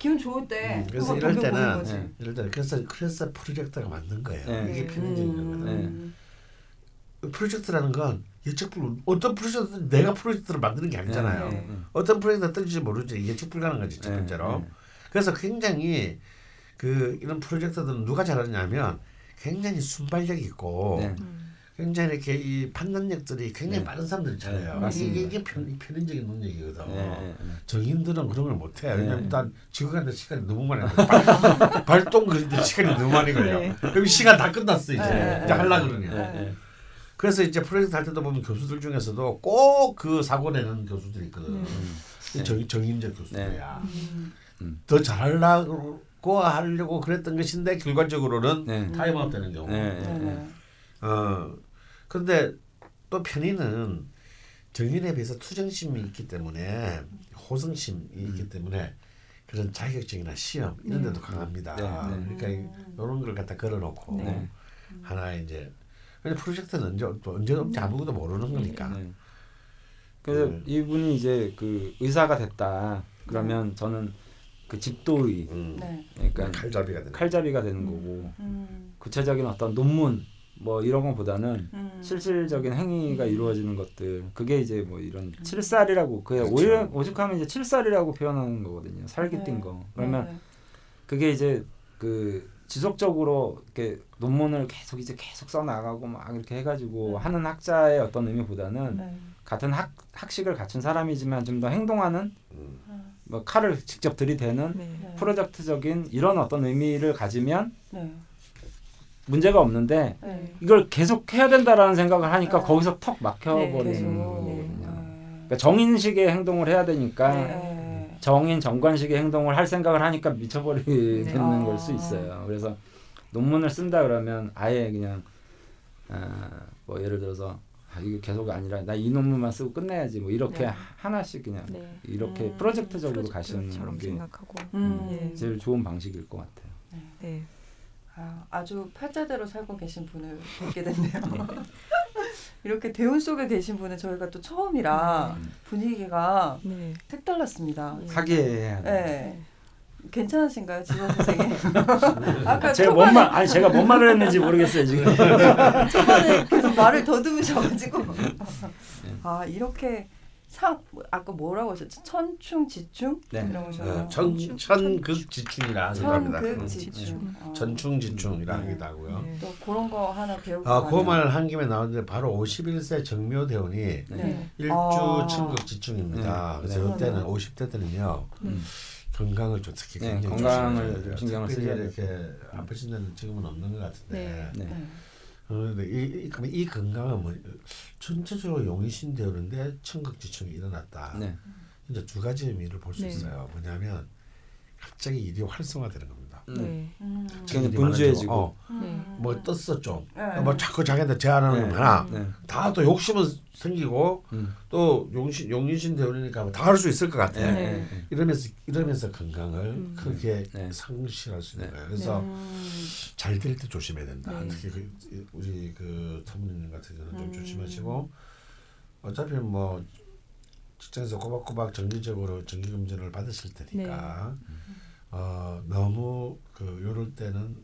기운 좋을 때 음, 그래서 이럴 때는 이럴 때 그래서 그래서 프로젝트가 맞는 거예요. 이게 편해지는 음. 거예요. 프로젝트라는 건 예측 불 어떤 프로젝트 내가 프로젝트를 만드는 게 아니잖아요. 어떤 프로젝트가 뜰지 모르지 예측 불가능하지 첫 번째로. 그래서 굉장히 그 이런 프로젝트들은 누가 잘하냐면 굉장히 순발력 있고 네. 굉장히 이렇게 이 판단력들이 굉장히 네. 빠른 사람들이 잘해요. 네, 이게, 이게 편, 편인적인 능력이거든. 네, 네, 네. 정인들은 그런 걸 못해. 왜냐면 일단 지구가는 시간이 너무 많이 걸려. 발, 동 그리는데 시간이 너무 많이 걸려. 그럼 시간 다 끝났어 이제. 이제 할라 그러냐. 그래서 이제 프로젝트 할 때도 보면 교수들 중에서도 꼭 그 사고 내는 교수들이 있거든. 정, 정인적 교수들이야. 음. 더 잘하려고 고 하려고 그랬던 것인데 결과적으로는 네. 타임아웃 되는 경우. 네. 네. 어 근데 또 편인은 정인에 비해서 투쟁심이 있기 때문에 호승심이 음. 있기 때문에 그런 자격증이나 시험 이런 데도 네. 강합니다. 네. 그러니까 이런 걸 갖다 걸어놓고 하나의 이제 근데 프로젝트는 언제 언제 올지 아무것도 모르는 거니까. 그래서 이분이 이제 그 의사가 됐다. 그러면 저는 그 집도의 음. 네. 그러니까 칼잡이가 되는, 칼잡이가 되는 거고 음. 구체적인 어떤 논문 뭐 이런 것보다는 음. 실질적인 행위가 이루어지는 것들 그게 이제 뭐 이런 음. 칠살이라고 그 그렇죠. 오히려 오죽하면 이제 칠살이라고 표현하는 거거든요 살기 네. 뛴거 그러면 네. 그게 이제 그 지속적으로 이렇게 논문을 계속 이제 계속 써 나가고 막 이렇게 해가지고 네. 하는 학자의 어떤 의미보다는 네. 같은 학 학식을 갖춘 사람이지만 좀 더 행동하는 음. 뭐 칼을 직접 들이대는 네. 프로젝트적인 이런 어떤 의미를 가지면 네. 문제가 없는데 네. 이걸 계속 해야 된다라는 생각을 하니까 네. 거기서 턱 막혀버리는 네, 거거든요. 그러니까 정인식의 행동을 해야 되니까 정인 정관식의 행동을 할 생각을 하니까 미쳐버리는 아. 걸수 있어요. 그래서 논문을 쓴다 그러면 아예 그냥 아, 뭐 예를 들어서 아, 이게 계속 아니라 나 이 논문만 쓰고 끝내야지 뭐 이렇게 네. 하나씩 그냥 네. 이렇게 음, 프로젝트적으로 가시는 게 생각하고. 음. 네. 제일 좋은 방식일 것 같아요. 네. 네. 아, 아주 팔자대로 살고 계신 분을 뵙게 됐네요. 네. 이렇게 대운 속에 계신 분은 저희가 또 처음이라 네. 분위기가 색달랐습니다. 하게. 네. 괜찮으신가요, 지원 선생님? 아까 제가 뭔 말, 아니 제가 뭔 말을 했는지 모르겠어요 지금. 초반에 계속 말을 더듬으셔가지고 아 이렇게 상 아까 뭐라고 하셨죠? 천충 지충 네. 이런 거잖아요. 천 천극 지충이라 합니다. 천극 지충. 어. 전충 지충이라 네. 하기도 하고요. 네. 또 그런 거 하나 배우고. 아, 그말한 김에 나오는데 바로 51세 정묘대원이 네. 일주 아. 천극 지충입니다. 네. 그래서 이때는 50대 때는요. 음. 건강을 좀 특히 네, 건강을 신경을 쓰셔야 이렇게 아프신 데는 지금은 없는 것 같은데. 그런데 이, 이, 이 건강은 뭐 전체적으로 용이신 되었는데 청각지청이 일어났다. 네. 이제 두 가지 의미를 볼수 네. 있어요. 뭐냐면 갑자기 일이 활성화되는 겁니다. 네. 음. 분주해지고 어. 네. 뭐 떴어 좀. 네. 뭐 자꾸 자기한테 제안하는 거 많아. 네. 다또 욕심은 생기고 음. 또 용신 용신 대원이니까 다 할 수 있을 것 같아. 네. 이러면서 이러면서 건강을 음. 크게 상실할 수 있는 거예요. 그래서 잘 될 때 조심해야 된다. 특히 그, 우리 그 사모님 같은 경우는 좀 음. 조심하시고 어차피 뭐 직장에서 꼬박꼬박 정기적으로 정기 검진을 받으실 테니까. 어, 너무 그 요럴 때는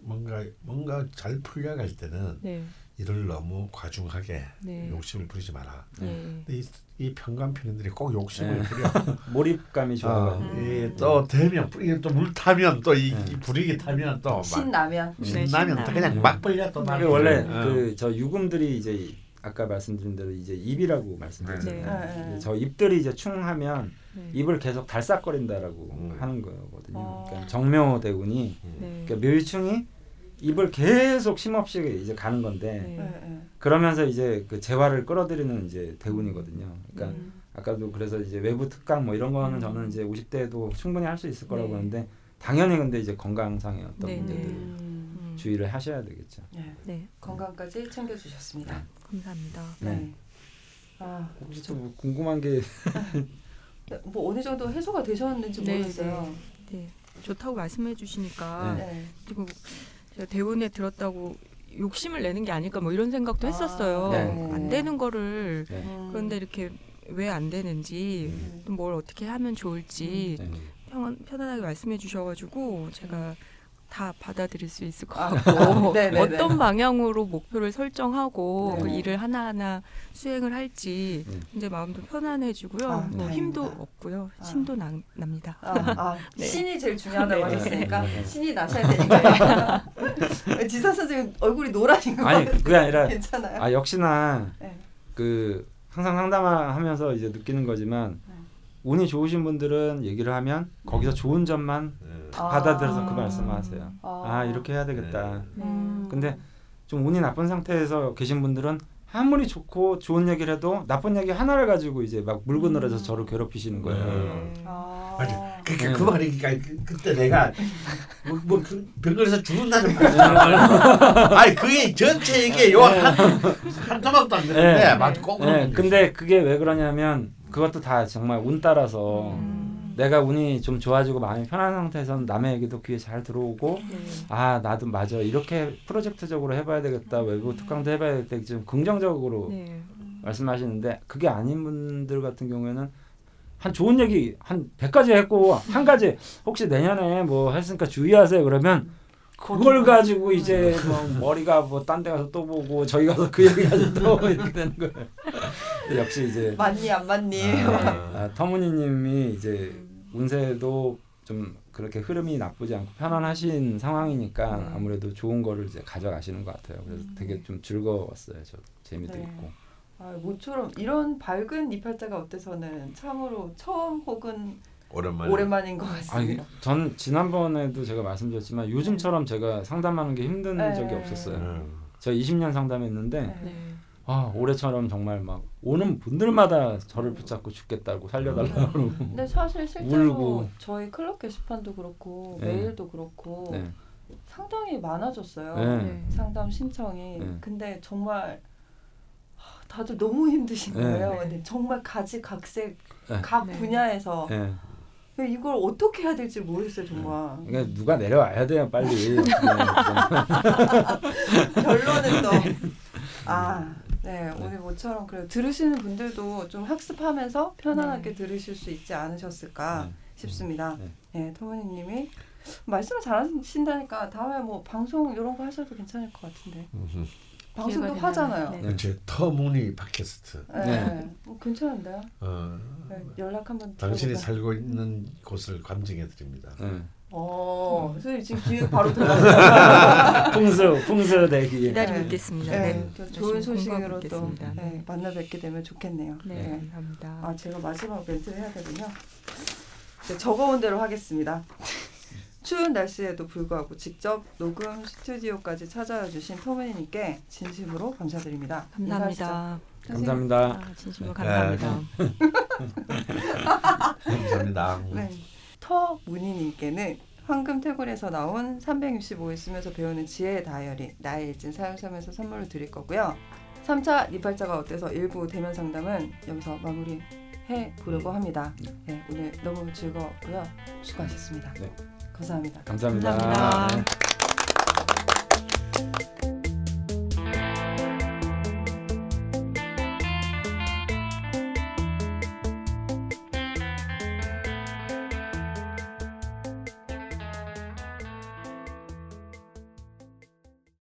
뭔가 뭔가 잘 풀려갈 때는 네. 이를 너무 과중하게 네. 욕심을 부리지 마라. 네. 근데 이, 이 평간 편인들이 꼭 욕심을 네. 부려. 몰입감이 좋아. 어, 음. 또 되면 이게 또물 타면 또이 네. 불이 타면 또 신나면 신나면 또 그냥 막 벌려 또. 원래 어. 그저 유금들이 이제 아까 말씀드린 대로 이제 입이라고 말씀드렸잖아요. 네. 저 입들이 이제 충하면 네. 입을 계속 달싹거린다라고 음. 하는 거거든요. 아. 그러니까 정묘대군이 네. 그러니까 묘충이 입을 계속 쉼없이 이제 가는 건데 네. 네, 네. 그러면서 이제 그 재화를 끌어들이는 이제 대운이거든요. 그러니까 음. 아까도 그래서 이제 외부 특강 뭐 이런 거는 음. 저는 이제 50대도 충분히 할 수 있을 거라고 보는데 당연히 근데 이제 건강상의 어떤 문제들 음. 주의를 하셔야 되겠죠. 네. 건강까지 챙겨주셨습니다. 감사합니다. 네. 아, 혹시 또 궁금한 게 뭐 어느 정도 해소가 되셨는지 네, 모르겠어요. 네. 좋다고 말씀해 주시니까 네. 지금 제가 대본에 들었다고 욕심을 내는 게 아닐까 뭐 이런 생각도 아, 했었어요. 네. 안 되는 거를 네. 그런데 이렇게 왜 안 되는지 음. 뭘 어떻게 하면 좋을지 음. 편, 편안하게 말씀해 주셔가지고 제가 다 받아들일 수 있을 것 아, 같고 네, 네, 네. 어떤 방향으로 목표를 설정하고 네. 그 일을 하나하나 수행을 할지 음. 이제 마음도 편안해지고요. 아, 뭐 힘도 없고요. 아. 신도 나, 납니다. 아, 아 네. 신이 제일 중요하다고 네. 하셨으니까 신이 나셔야 되니까. 지사 선생님 얼굴이 노란인 거 아니 그게 아니라 괜찮아요. 아 역시나 그 항상 상담하면서 이제 느끼는 거지만 운이 좋으신 분들은 얘기를 하면 거기서 좋은 점만 아. 받아들여서 그 말씀하세요. 아. 아, 이렇게 해야 되겠다. 네. 음. 근데 좀 운이 나쁜 상태에서 계신 분들은 아무리 좋고 좋은 얘기를 해도 나쁜 얘기 하나를 가지고 이제 막 물고 늘어서 음. 저를 괴롭히시는 거예요. 네. 아. 맞아. 그러니까 네. 그 말이 그러니까 그, 때 내가 뭐, 뭐 그, 병원에서 죽는다는 말. 아니 그게 전체 이게 요한한 조각도 안 되는데 네. 맞 꼭. 네. 근데 그게 왜 그러냐면 그것도 다 정말 운 따라서. 음. 내가 운이 좀 좋아지고 마음이 편한 상태에서는 남의 얘기도 귀에 잘 들어오고 네. 아 나도 맞아 이렇게 프로젝트적으로 해봐야 되겠다 외부 음. 특강도 해봐야 되겠다 좀 긍정적으로 네. 말씀하시는데 그게 아닌 분들 같은 경우에는 한 좋은 얘기 한 100가지 했고 한 가지 혹시 내년에 뭐 했으니까 주의하세요 그러면 그걸 가지고 이제 뭐 머리가 뭐 딴 데 가서 또 보고 저희 가서 그 얘기 가지고 또 이렇게 되는 거예요. 역시 이제 맞니 안 맞니. 아, 아, 터무니님이 이제 운세도 좀 그렇게 흐름이 나쁘지 않고 편안하신 상황이니까 네. 아무래도 좋은 거를 이제 가져가시는 것 같아요. 그래서 음. 되게 좀 즐거웠어요. 저 재미도 네. 있고. 아, 모처럼 이런 밝은 이팔자가 어때서는 참으로 처음 혹은 오랜만 오랜만인 것 같습니다. 아니, 전 지난번에도 제가 말씀드렸지만 요즘처럼 네. 제가 상담하는 게 힘든 네. 적이 없었어요. 음. 저 20년 상담했는데 네. 아 올해처럼 정말 막 오는 분들마다 저를 붙잡고 죽겠다고 살려달라고 음. 근데 사실 실제로 울고. 저희 클럽 게시판도 그렇고 네. 메일도 그렇고 네. 상당히 많아졌어요 네. 상담 신청이 네. 근데 정말 다들 너무 힘드신 네. 거예요 근데 정말 가지각색 네. 각 분야에서 이걸 어떻게 해야 될지 모르겠어요 정말. 그러니까 누가 내려와야 돼요 빨리. 결론은 또 아. 네, 네, 오늘 모처럼 그래 들으시는 분들도 좀 학습하면서 편안하게 네. 들으실 수 있지 않으셨을까 네. 싶습니다. 네, 네 토모니님이 말씀을 잘하신다니까 다음에 뭐 방송 이런 거 하셔도 괜찮을 것 같은데. 방송도 하잖아요. 네. 네. 터무니 팟캐스트. 네. 뭐 괜찮은데요. 어. 네, 연락 한번. 당신이 살고 있는 곳을 감정해 드립니다. 어, 선생님 지금 기획 바로 들어 풍수, 풍수 대기. 기다리고 있겠습니다. 네, 네. 좋은 소식으로 또 네, 만나 뵙게 되면 좋겠네요. 네, 네. 감사합니다. 아, 제가 마지막 멘트를 해야 되군요. 네, 적어온 대로 하겠습니다. 추운 날씨에도 불구하고 직접 녹음 스튜디오까지 찾아와 주신 토메니님께 진심으로 감사드립니다. 감사합니다. 감사합니다. 아, 진심으로 감사합니다. 감사합니다. 네. 터문희님께는 황금 태굴에서 나온 365일 쓰면서 배우는 지혜의 다이어리 나의 일진 사용하면서 선물을 드릴 거고요. 3차 니팔자가 어때서 일부 대면 상담은 여기서 마무리 해 보려고 합니다. 네, 오늘 너무 즐거웠고요. 수고하셨습니다. 네. 감사합니다. 감사합니다. 감사합니다. 네.